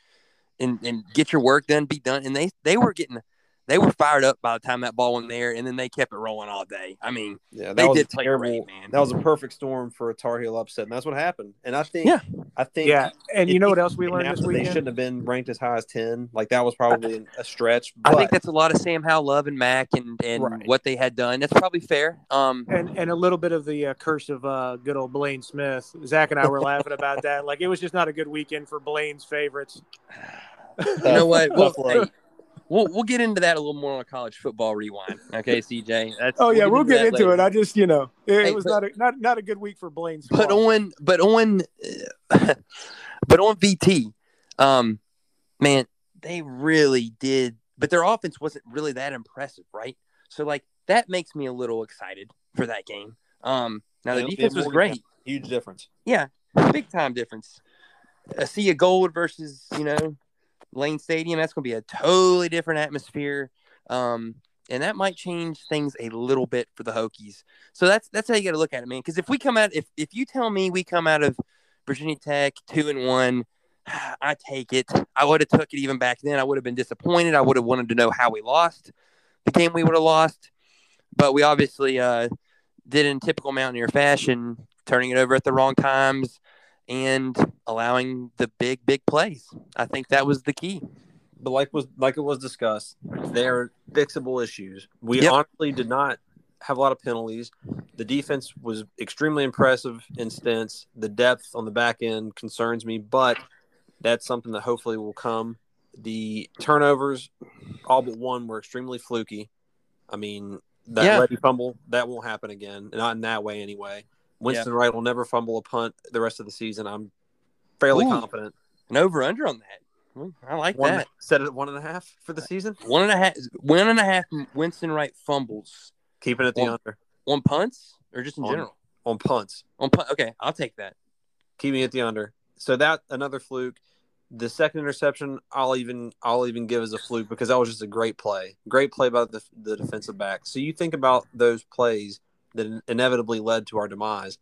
and and get your work done, be done. And they they were getting they were fired up by the time that ball went there, and then they kept it rolling all day. I mean, Yeah, that they was did a play terrible. great, man. That was a perfect storm for a Tar Heel upset, and that's what happened. And I think, Yeah. I think, Yeah, and you know what else we learned after this They shouldn't have been ranked as high as ten. Like that was probably a stretch. I think that's a lot of Sam Howell love and Mac and and Right. what they had done. That's probably fair. Um, and and a little bit of the uh, curse of uh, good old Blaine Smith. Zach and I were laughing about that. Like it was just not a good weekend for Blaine's favorites. you know what? We'll, Tough luck. hey, we'll we'll get into that a little more on college football rewind. Okay, CJ. That's, Oh yeah, we'll get that into later. it. I just you know it, Hey, was but- not a not not a good week for Blaine's. but on but on uh, but on VT, um, man, they really did. But their offense wasn't really that impressive, right? So like that makes me a little excited for that game. Um, now the It'll defense was great, huge difference. Yeah, big time difference. A sea of gold versus you know Lane Stadium. That's going to be a totally different atmosphere. Um, and that might change things a little bit for the Hokies. So that's that's how you got to look at it, man. Because if we come out, if if you tell me we come out of Virginia Tech two and one, I take it. I would have took it even back then. I would have been disappointed. I would have wanted to know how we lost the game. We would have lost, but we obviously uh, did in typical Mountaineer fashion, turning it over at the wrong times and allowing the big big plays. I think that was the key. But like was like it was discussed, they're fixable issues. We Yep. honestly did not have a lot of penalties. The defense was extremely impressive in stints. The depth on the back end concerns me, but that's something that hopefully will come. The turnovers, all but one, were extremely fluky. I mean, that Yeah. Fumble that won't happen again, not in that way anyway. Winston Wright will never fumble a punt the rest of the season. I'm fairly Ooh. confident. An over under on that. I like One, that. set it at one and a half for the season. One and a half. One and a half. Winston Wright fumbles Keeping it the One- under on punts or just in On- general on punts. on punt. Okay, I'll take that. keeping it the under. So that another fluke. The second interception, I'll even I'll even give as a fluke because that was just a great play, great play by the, the defensive back. So you think about those plays that inevitably led to our demise.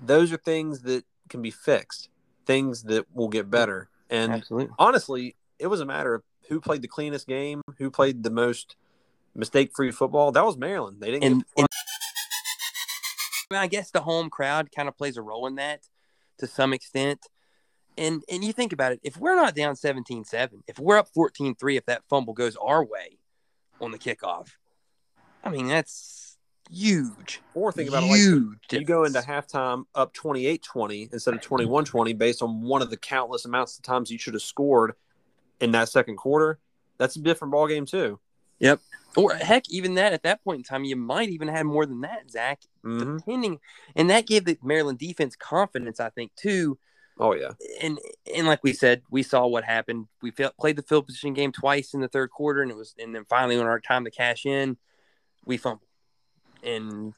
Those are things that can be fixed, things that will get better. And Absolutely. honestly, it was a matter of who played the cleanest game, who played the most mistake-free football. That was Maryland. They didn't. And, get and I, mean, I guess the home crowd kind of plays a role in that to some extent. And and you think about it, if we're not down 17-7, if we're up 14-3, if that fumble goes our way on the kickoff, I mean that's huge. or think about it like huge. you go into halftime up 28-20 instead of 21-20 based on one of the countless amounts of times you should have scored in that second quarter that's a different ball game too Yep. or heck, even that at that point in time, you might even have more than that, Zach. mm-hmm. Depending, and that gave the Maryland defense confidence, I think, too. oh yeah and and like we said, we saw what happened. We felt, played the field position game twice in the third quarter, and it was and then finally when our time to cash in, we fumbled, and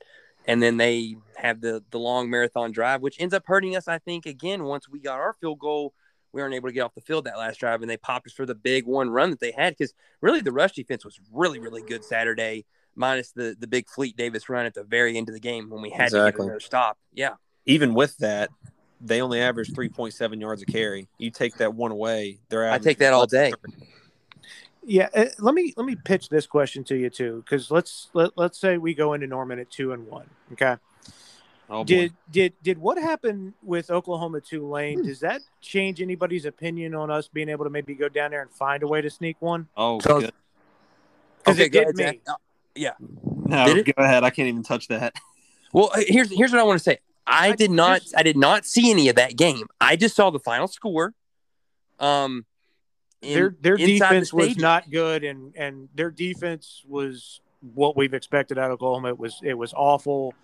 and then they have the the long marathon drive, which ends up hurting us. I think again once we got our field goal, we weren't able to get off the field that last drive, and they popped us for the big one run that they had because really the rush defense was really really good Saturday. Minus the the big Fleet Davis run at the very end of the game when we had to Exactly. get another stop. Yeah, even with that they only averaged 3.7 yards a carry you take that one away they're out. I take that all day. Yeah, uh, let me let me pitch this question to you too, because let's let, let's say we go into Norman at two and one. Okay, Oh. Did did did what happened with Oklahoma Tulane? Does that change anybody's opinion on us being able to maybe go down there and find a way to sneak one? oh, So- good. Because Okay, it go did me. Zach. Uh, No, Did go ahead. I can't even touch that. Well, here's here's what I want to say. I I did not just- I did not see any of that game. I just saw the final score. Um, in- their their inside the defense was not good, and and their defense was what we've expected out of Oklahoma. It was it was awful.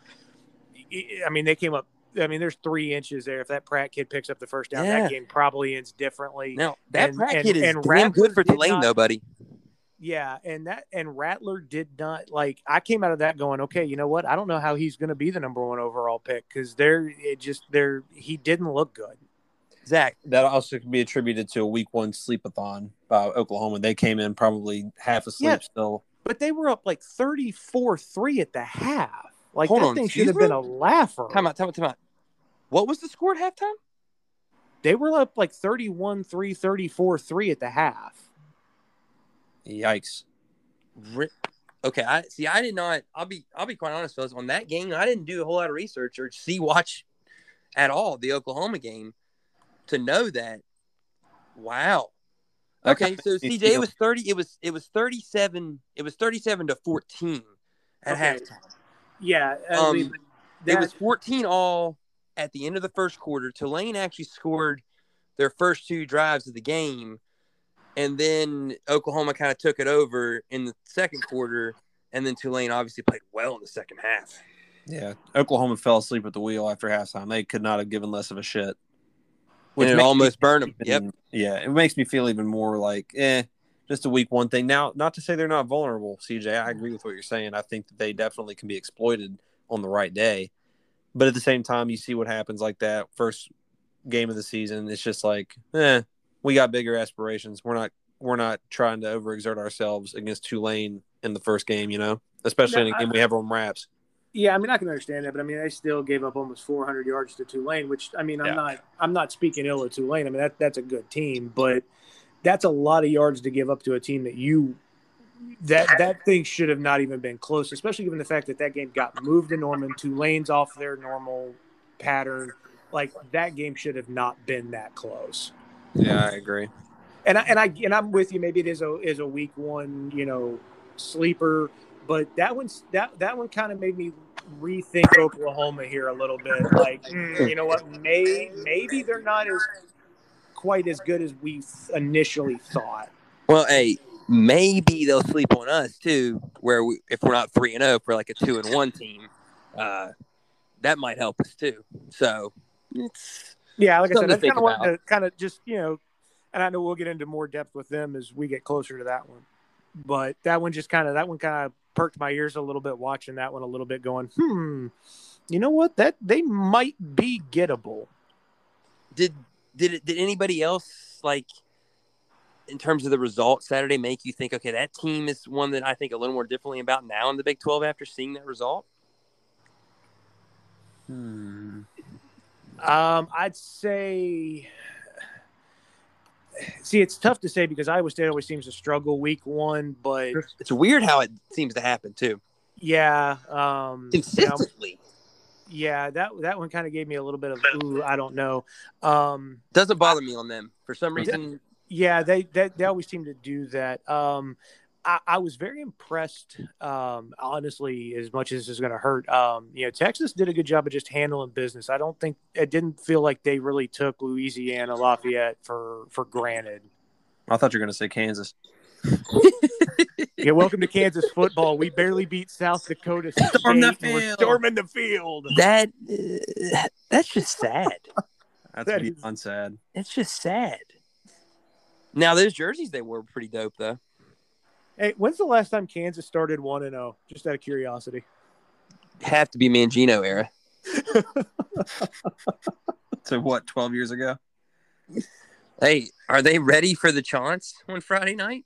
I mean, they came up. I mean, there's three inches there. If that Pratt kid picks up the first down, Yeah. that game probably ends differently. Now that And- Pratt and- kid is and damn Rattler good for Tulane, not- though, buddy. Yeah, and that and Rattler did not like. I came out of that going, okay, you know what? I don't know how he's going to be the number one overall pick because they're it just they're he didn't look good. Zach, That also can be attributed to a week one sleepathon by Oklahoma. They came in probably half asleep Yeah. still. But they were up like 34-3 at the half. Like Hold that on, thing excuse should have been a laugher. time out, time out, time out. What was the score at halftime? They were up like 31 3, 34 3 at the half. Yikes. Ri- Okay, I see. I did not. I'll be. I'll be quite honest, fellas. On that game, I didn't do a whole lot of research or see watch at all the Oklahoma game to know that. Wow. Okay, so makes me CJ, it was thirty. It was it was thirty seven. It was thirty seven to fourteen at Okay. halftime. Yeah. I Um, mean, It was 14 all at the end of the first quarter. Tulane actually scored their first two drives of the game. And then Oklahoma kind of took it over in the second quarter. And then Tulane obviously played well in the second half. Yeah. Oklahoma fell asleep at the wheel after halftime. They could not have given less of a shit. And it almost me burned them. even- Yep. Yeah. It makes me feel even more like, eh, just a week one thing. Now, not to say they're not vulnerable, CJ. I agree with what you're saying. I think that they definitely can be exploited on the right day. But at the same time, you see what happens like that first game of the season. It's just like, eh, we got bigger aspirations. We're not we're not trying to overexert ourselves against Tulane in the first game, you know, especially in a game we have on wraps. Yeah, I mean, I can understand that, but I mean, they still gave up almost 400 yards to Tulane, which I mean, I'm Yeah. not, I'm not speaking ill of Tulane. I mean, that that's a good team, but that's a lot of yards to give up to a team that you, that that thing should have not even been close, especially given the fact that that game got moved to Norman. Tulane's off their normal pattern. Like that game should have not been that close. Yeah, I agree. and I, and I and I'm with you. Maybe it is a is a week one, you know, sleeper, but that one's that that one kind of made me rethink Oklahoma here a little bit. Like, mm, you know what? May maybe they're not as quite as good as we initially thought. Well, hey, maybe they'll sleep on us too, where we, if we're not 3 and 0 for like a 2 and 1 team, uh, that might help us too. So it's. Yeah, like I said, Something to that's kind of wanted to kind of just you know, and I know we'll get into more depth with them as we get closer to that one. But that one just kind of that one kind of perked my ears a little bit watching that one a little bit, going, hmm, you know what? That they might be gettable. did did it did anybody else like in terms of the result Saturday make you think okay that team is one that I think a little more differently about now in the Big 12 after seeing that result? Hmm. Um, I'd say. See, it's tough to say because Iowa State always seems to struggle week one, but It's weird how it seems to happen too. yeah, um, you know, Consistently. yeah, that that one kind of gave me a little bit of ooh, I don't know. Um, Doesn't bother me on them. For some reason yeah, they, they they always seem to do that. Um, I, I was very impressed. Um, honestly, as much as this is going to hurt, um, you know, Texas did a good job of just handling business. I don't think it didn't feel like they really took Louisiana Lafayette for for granted. I thought you were going to say Kansas. Yeah, welcome to Kansas football. We barely beat South Dakota State. Storm the and We're storming the field. that uh, that's just sad. That's That beyond sad. It's just sad. Now those jerseys they wore were pretty dope though. Hey, when's the last time Kansas started one and zero? Just out of curiosity. Have to be Mangino era. So what? Twelve years ago? Hey, are they ready for the chance on Friday night?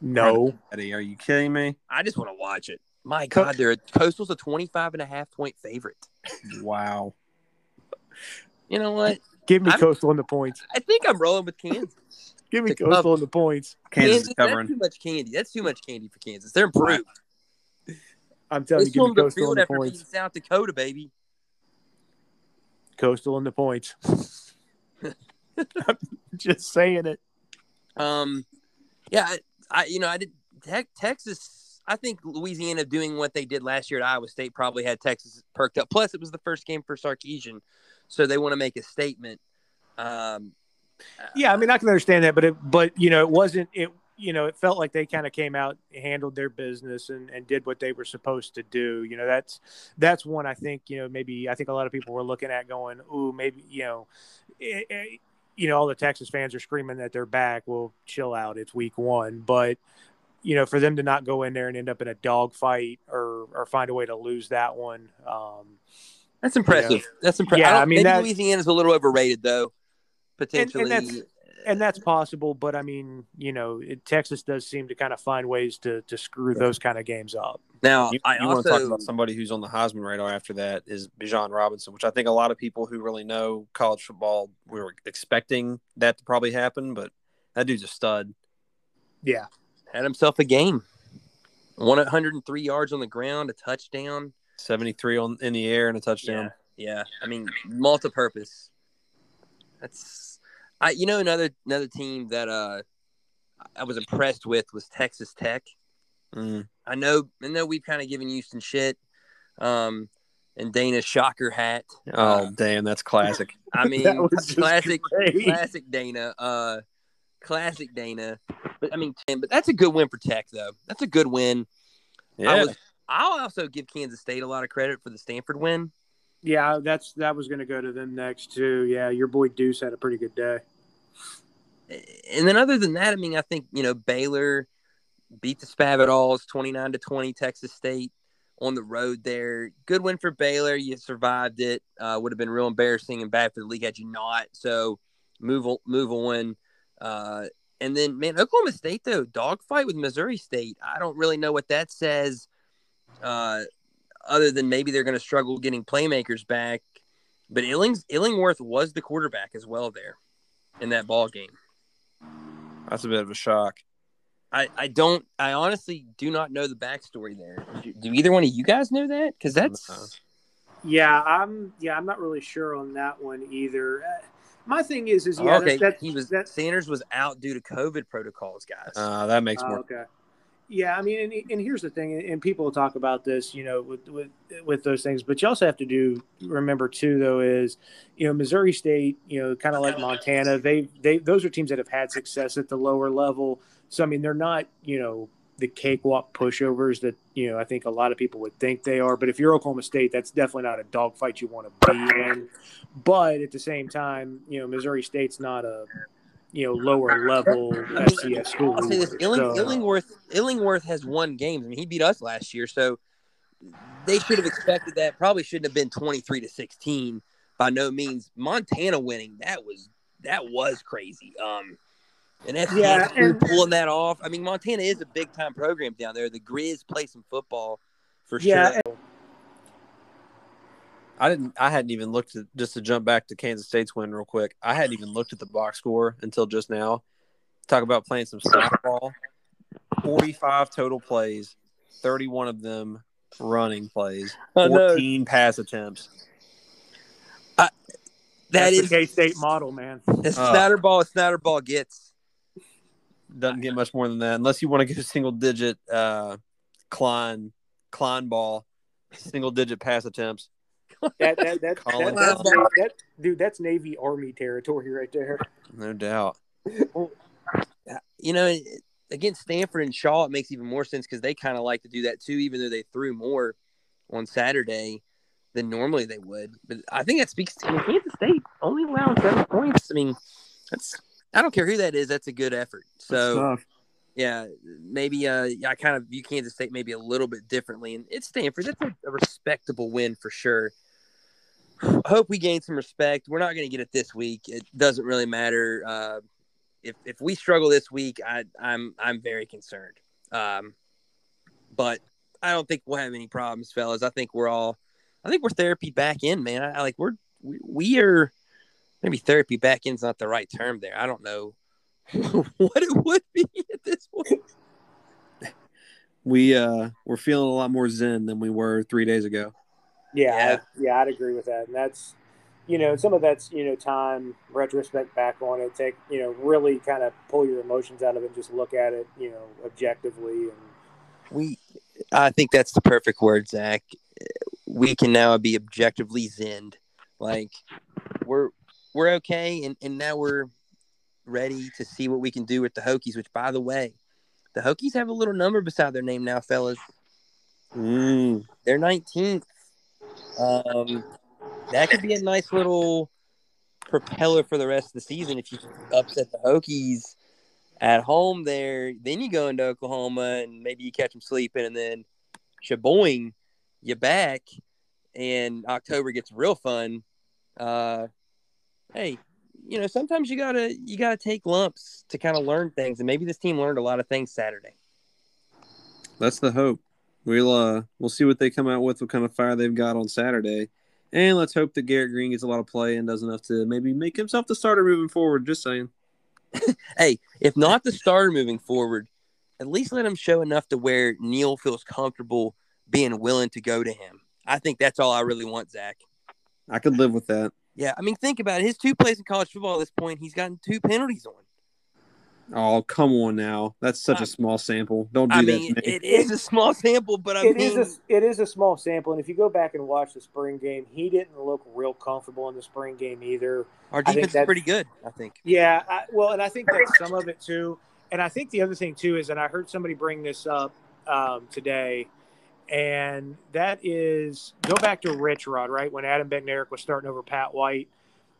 No. Eddie, are you kidding me? I just want to watch it. My Co- God, they're Coastal's a 25 and a half point favorite. Wow. You know what? Give me I'm- Coastal in the points. I think I'm rolling with Kansas. Give me Coastal cover. in the points. Kansas is Kansas, that's covering. too much candy. That's too much candy for Kansas. They're improved. I'm They telling you, give me the Coastal in field the points. South Dakota, baby. Coastal in the points. I'm just saying it. Um, yeah, I, I you know I did te- Texas. I think Louisiana doing what they did last year at Iowa State probably had Texas perked up. Plus, it was the first game for Sarkisian, so they want to make a statement. Um, Yeah, I mean, I can understand that, but it, but you know, it wasn't it. You know, it felt like they kind of came out, handled their business, and, and did what they were supposed to do. You know, that's that's one I think. You know, maybe I think a lot of people were looking at going, "Ooh, maybe you know, eh, eh, you know, all the Texas fans are screaming that they're back." Well, chill out. It's week one, but you know, for them to not go in there and end up in a dogfight or or find a way to lose that one. Um, that's impressive. That's impressive. Yeah, I, I mean, maybe Louisiana's a little overrated though. Potentially, that's- and that's possible, but I mean, you know, it, Texas does seem to kind of find ways to to screw those kind of games up. now You, I you want to talk about somebody who's on the Heisman radar after that is Bijan Robinson, which I think a lot of people who really know college football we were expecting that to probably happen, but that dude's a stud. Yeah, had himself a game. 103 yards on the ground, a touchdown. 73 on in the air and a touchdown. Yeah, yeah. I mean, multi-purpose. That's, I. You know, another another team that uh, I was impressed with was Texas Tech. Mm. I know, I know, we've kind of given Houston shit, um, and Dana's shocker hat. Oh, damn, that's classic. I mean, That was classic, great. classic Dana. Uh, classic Dana. But I mean, Tim, but that's a good win for Tech, though. That's a good win. I Yeah. was, I'll also give Kansas State a lot of credit for the Stanford win. Yeah, that's that was going to go to them next too. Yeah, your boy Deuce had a pretty good day. And then other than that, I mean, I think you know Baylor beat the Spavitalls twenty nine to twenty. Texas State on the road there, good win for Baylor. You survived it. Uh, would have been real embarrassing and bad for the league had you not. So move move on. Uh, and then man, Oklahoma State though dogfight with Missouri State. I don't really know what that says. Uh, other than maybe they're going to struggle getting playmakers back. But Illings, Illingworth was the quarterback as well there in that ball game. That's a bit of a shock. I, I don't I honestly do not know the backstory there. Do, do either one of you guys know that? Because that's. Yeah, I'm. Yeah, I'm not really sure on that one either. Uh, My thing is, is Oh, yeah, okay. that, that, he was that, Sanders was out due to COVID protocols, guys. Uh, that makes Oh, more. okay. Yeah, I mean, and, and here's the thing, and people talk about this, you know, with with with those things, but you also have to do remember too, though, is you know Missouri State, you know, kind of like Montana, they they those are teams that have had success at the lower level. So I mean, they're not you know the cakewalk pushovers that you know I think a lot of people would think they are. But if you're Oklahoma State, that's definitely not a dogfight you want to be in. But at the same time, you know, Missouri State's not a you know lower level FCS school. I'll say this. Illing, So- Illingworth Illingworth has won games. I mean, he beat us last year, so they should have expected that. Probably shouldn't have been twenty three to sixteen. By no means, Montana winning that was that was crazy. Um, and FCS Yeah, and- pulling that off. I mean, Montana is a big time program down there. The Grizz play some football for Yeah, sure. I didn't. I hadn't even looked at just to jump back to Kansas State's win real quick. I hadn't even looked at the box score until just now. Talk about playing some softball. Forty-five total plays, thirty-one of them running plays, fourteen pass attempts. That That's is K State model, man. the Uh, Snyder ball. Snyder gets. Doesn't get much more than that, unless you want to get a single-digit uh, Klein Klein ball, single-digit pass attempts. That, that, that, Colin that, that's, Colin. that, dude, that's Navy Army territory right there. No doubt. you know, against Stanford and Shaw, it makes even more sense because they kind of like to do that too, even though they threw more on Saturday than normally they would. But I think that speaks to I mean, Kansas State only allowing seven points. I mean, that's I don't care who that is. That's a good effort. So yeah, maybe uh, I kind of view Kansas State maybe a little bit differently, and it's Stanford. That's a, a respectable win for sure. I hope we gain some respect. We're not going to get it this week. It doesn't really matter. Uh, if if we struggle this week, I, I'm I'm very concerned. Um, but I don't think we'll have any problems, fellas. I think we're all, I think we're therapy back in, man. I, I like we're we, we are maybe therapy back in's not the right term there. I don't know what it would be at this point. We uh, we're feeling a lot more zen than we were three days ago. Yeah, Yeah. I, yeah, I'd agree with that. And that's, you know, some of that's you know time, retrospect back on it, take you know, really kind of pull your emotions out of it, and just look at it, you know, objectively and We, I think that's the perfect word, Zach. We can now be objectively zinned. Like we're we're okay, and and now we're ready to see what we can do with the Hokies. Which, by the way, the Hokies have a little number beside their name now, fellas. Mm. They're 19th. Um, that could be a nice little propeller for the rest of the season if you upset the Hokies at home there. Then you go into Oklahoma and maybe you catch them sleeping, and then shaboing, you back, and October gets real fun. Uh, hey, you know sometimes you gotta you gotta take lumps to kind of learn things, and maybe this team learned a lot of things Saturday. That's the hope. We'll uh we'll see what they come out with, what kind of fire they've got on Saturday. And let's hope that Garrett Greene gets a lot of play and does enough to maybe make himself the starter moving forward. Just saying. hey, if not the starter moving forward, at least let him show enough to where Neal feels comfortable being willing to go to him. I think that's all I really want, Zach. I could live with that. Yeah, I mean, think about it. His two plays in college football at this point, he's gotten two penalties on. Oh, come on now. That's such Uh, a small sample. Don't do I that mean, to me. it is a small sample, but I It mean, is a it is a small sample, and if you go back and watch the spring game, he didn't look real comfortable in the spring game either. our defense is pretty good. I think. Yeah, I, well, and I think that's some of it too. And I think the other thing too is, and I heard somebody bring this up um, today, and that is go back to Rich Rod, right? When Adam Bednarik was starting over Pat White,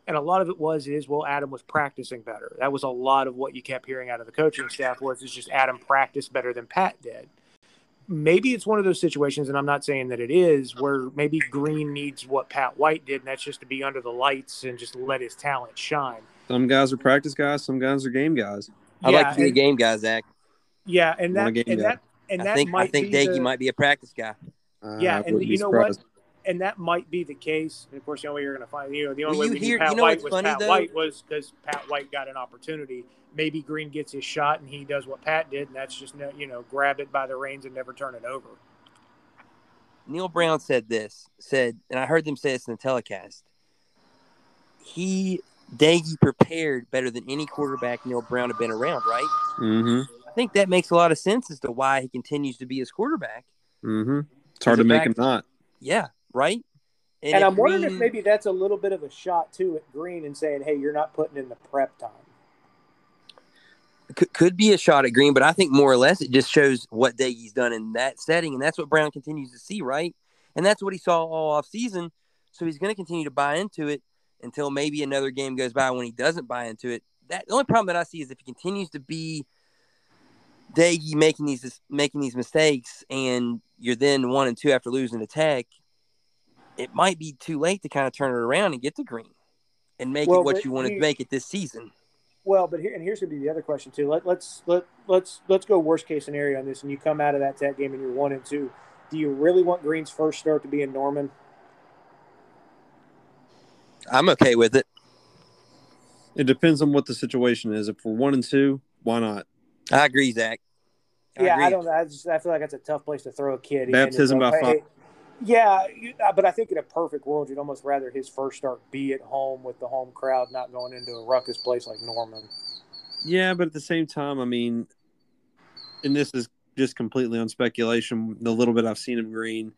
and a lot of it was is well, Adam was practicing better. That was a lot of what you kept hearing out of the coaching staff was it's just Adam practiced better than Pat did. Maybe it's one of those situations, and I'm not saying that it is, where maybe Greene needs what Pat White did, and that's just to be under the lights and just let his talent shine. Some guys are practice guys, some guys are game guys. I like to be a game guy, Zach. Yeah, and that a game and guy. that and I that think I might think be Doege the, might be a practice guy. Uh, Yeah, I and you know what? Surprised. and that might be the case. And of course, the only way you're going to find you know the only Well, way you we hear- knew Pat you know White what's was funny, Pat though? White was because Pat White got an opportunity. Maybe Greene gets his shot and he does what Pat did, and that's just no, you know grab it by the reins and never turn it over. Neal Brown said this, said, and I heard them say this in the telecast. He Doege prepared better than any quarterback Neal Brown had been around, right? Mm-hmm. I think that makes a lot of sense as to why he continues to be his quarterback. Mm-hmm. It's hard to a make him not. Yeah, right. And, if I'm wondering if maybe that's a little bit of a shot too at Greene and saying, "Hey, you're not putting in the prep time." could, could be a shot at Greene, but I think more or less it just shows what Doege's done in that setting, and that's what Brown continues to see, right? And that's what he saw all off season. So he's going to continue to buy into it until maybe another game goes by when he doesn't buy into it. That the only problem that I see is if he continues to be Doege making these making these mistakes, and you're then one and two after losing to Tech, it might be too late to kind of turn it around and get to Greene and make Well, it what you want to make it this season. Well, but here and here's going to be the other question too. Let, let's let let's let's go worst case scenario on this, and you come out of that Tech game and you're one and two. Do you really want Greene's first start to be in Norman? I'm okay with it. It depends on what the situation is. If we're one and two, why not? I agree, Zach. yeah, agree. I don't know. I just I feel like that's a tough place to throw a kid. in. Baptism It's by like, fire. Hey, Yeah, uh, but I think in a perfect world, you'd almost rather his first start be at home with the home crowd, not going into a ruckus place like Norman. Yeah, but at the same time, I mean, and this is just completely on speculation. The little bit I've seen of Greene,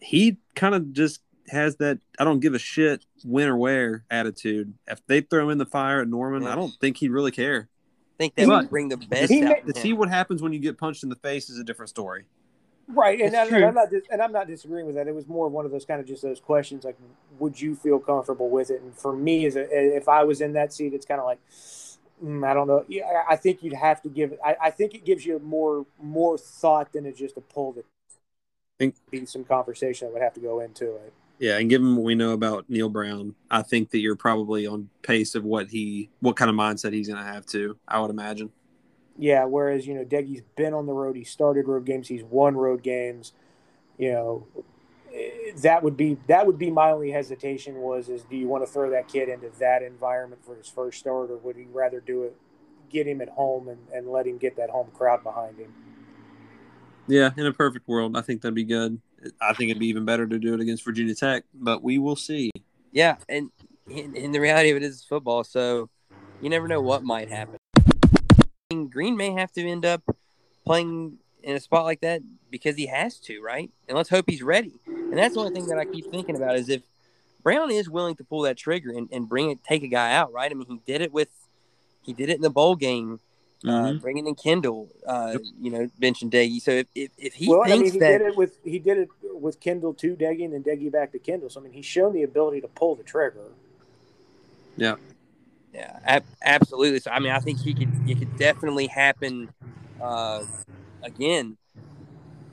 he kind of just has that I don't give a shit when or where attitude. If they throw him in the fire at Norman, Yeah. I don't think he'd really care. I think that But- would bring the best He out. may- in To see what happens when you get punched in the face is a different story. Right, and, I, I'm not and I'm not disagreeing with that. It was more of one of those kind of just those questions like, would you feel comfortable with it? And for me, as a, if I was in that seat, it's kind of like, mm, I don't know. Yeah, I- I think you'd have to give it. I, I think it gives you more more thought than it's just a pull that. I Think- be some conversation that would have to go into it. Yeah, and given what we know about Neal Brown, I think that you're probably on pace of what he, what kind of mindset he's going to have too. I would imagine. Yeah, whereas you know Doege's been on the road. He started road games. He's won road games. You know, eh, that would be that would be my only hesitation was is do you want to throw that kid into that environment for his first start, or would he rather do it, get him at home and, and let him get that home crowd behind him? Yeah, in a perfect world, I think that'd be good. I think it'd be even better to do it against Virginia Tech, but we will see. Yeah, and and, and the reality of it is football. So you never know what might happen. Greene may have to end up playing in a spot like that because he has to, right? And let's hope he's ready. And that's the only thing that I keep thinking about is if Brown is willing to pull that trigger and, and bring it, take a guy out, right? I mean, he did it with, he did it in the bowl game, uh, Mhm. bringing in Kendall, uh, Yep. you know, benching Doege. So if, if, if he well, I mean, he that, did it with he did it with Kendall to Doege and then Doege back to Kendall. So I mean, he's shown the ability to pull the trigger. Yeah, ab- absolutely. So I mean, I think he could. It could definitely happen uh, again.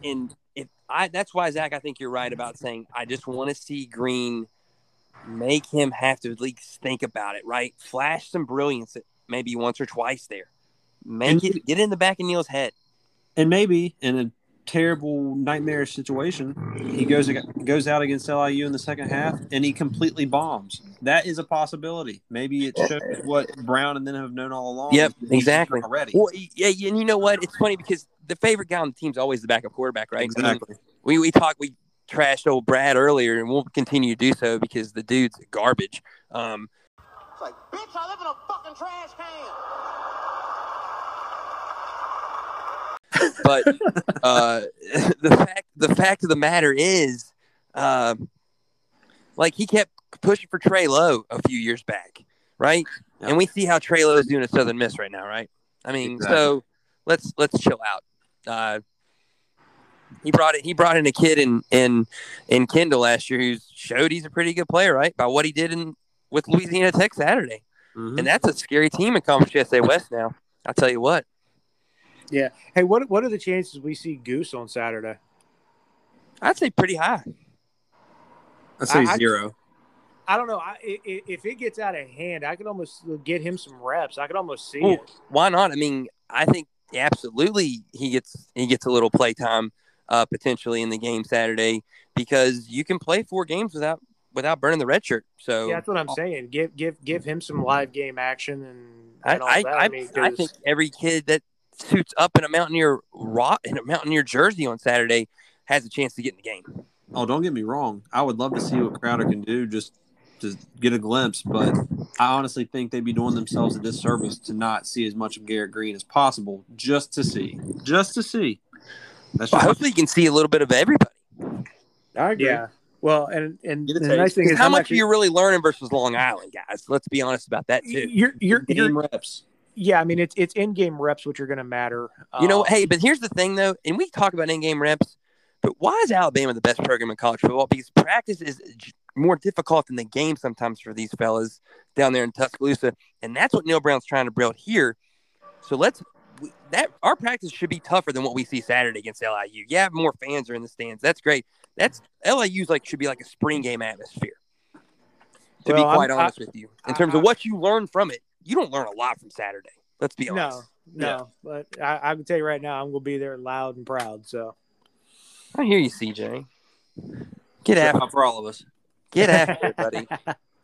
And if I, that's why Zach, I think you're right about saying I just want to see Greene make him have to at least think about it. Right, flash some brilliance, maybe once or twice there. Make And- it get in the back of Neal's head. And maybe and terrible nightmarish situation, he goes goes out against LIU in the second half and he completely bombs. That is a possibility. Maybe it shows what Brown and then have known all along. Yep, exactly. Already. Well, yeah, and you know what? It's funny because the favorite guy on the team is always the backup quarterback, right? I mean, Exactly. we we talked we trashed old Brad earlier, and we'll continue to do so because the dude's garbage. Um, It's like, bitch, I live in a fucking trash can. But uh, the fact the fact of the matter is, uh, like he kept pushing for Trey Lowe a few years back, right? And we see how Trey Lowe is doing at Southern Miss right now, right? I mean, Exactly. so let's let's chill out. Uh, he brought it. He brought in a kid in in in Kendall last year who showed he's a pretty good player, right? By what he did in with Louisiana Tech Saturday, Mhm. and that's a scary team in Conference USA West now. I'll tell you what. Hey, what what are the chances we see Goose on Saturday? I'd say pretty high. I'd say I- I- zero. I don't know. I, i- i- if it gets out of hand, I could almost get him some reps. I could almost see Ooh. it. Why not? I mean, I think absolutely he gets he gets a little play time uh, potentially in the game Saturday because you can play four games without without burning the red shirt. So Yeah, that's what I'm saying. Give give give him some live game action and, I, and all I, that. I, mean, I 'cause- think every kid that suits up in a Mountaineer rock in a Mountaineer jersey on Saturday has a chance to get in the game. Oh, don't get me wrong. I would love to see what Crowder can do just to get a glimpse, but I honestly think they'd be doing themselves a disservice to not see as much of Garrett Greene as possible just to see. Just to see. That's Well, just hopefully, you can see a little bit of everybody. I agree. yeah. Well, and and the taste. nice thing is how I'm much actually- are you really learning versus Long Island, guys? Let's be honest about that too. You're you're, Game you're reps. Yeah. I mean, it's it's in game reps which are going to matter. You know, Um, hey, but here's the thing though, and we talk about in-game reps, but why is Alabama the best program in college football? Because practice is more difficult than the game sometimes for these fellas down there in Tuscaloosa, and that's what Neal Brown's trying to build here. So let's that our practice should be tougher than what we see Saturday against LIU. Yeah, more fans are in the stands. That's great. That's LIU's like should be like a spring game atmosphere. To Well, be I'm- quite I- honest with you, in I- terms I- of what you learn from it, you don't learn a lot from Saturday. Let's be honest. no, no. But I, I can tell you right now, I'm going to be there loud and proud. So I hear you, CJ. Get after, for all of us. get after it, buddy.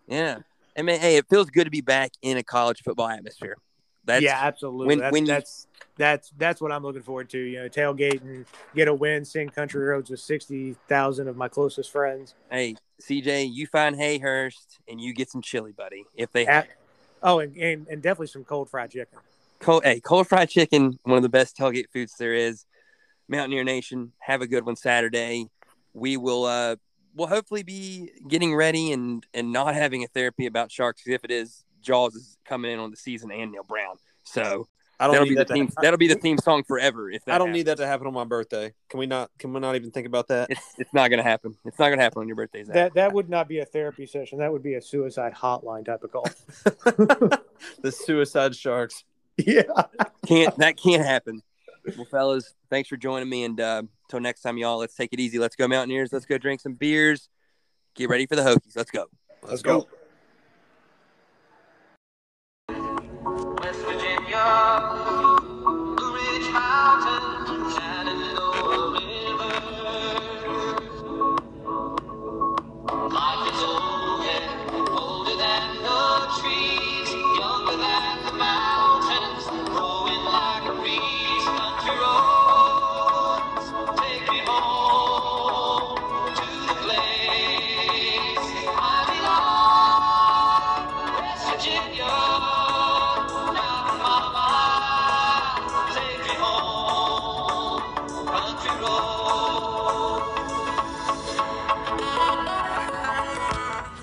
Yeah. I mean, hey, it feels good to be back in a college football atmosphere. That's yeah, absolutely. when- that's, when you- that's that's that's what I'm looking forward to. You know, tailgate and get a win, sing country roads with sixty thousand of my closest friends. hey, CJ, you find Hayhurst and you get some chili, buddy. If they At, oh, and, and and definitely some cold fried chicken. cold, hey, cold fried chicken, one of the best tailgate foods there is. Mountaineer Nation, have a good one Saturday. We will uh we'll hopefully be getting ready and and not having a therapy about sharks. If it is, Jaws is coming in on the season and Neal Brown. So I don't that'll need be the that to theme. That'll be the theme song forever. If that I don't happens. need that to happen on my birthday. Can we not? Can we not even think about that? It's it's not gonna happen. It's not gonna happen on your birthday. Zach. That that would not be a therapy session. That would be a suicide hotline type of call. the suicide sharks. yeah. can't that can't happen. Well, fellas, thanks for joining me, and uh, until next time, y'all. Let's take it easy. Let's go Mountaineers. Let's go drink some beers. Get ready for the Hokies. Let's go. Let's go.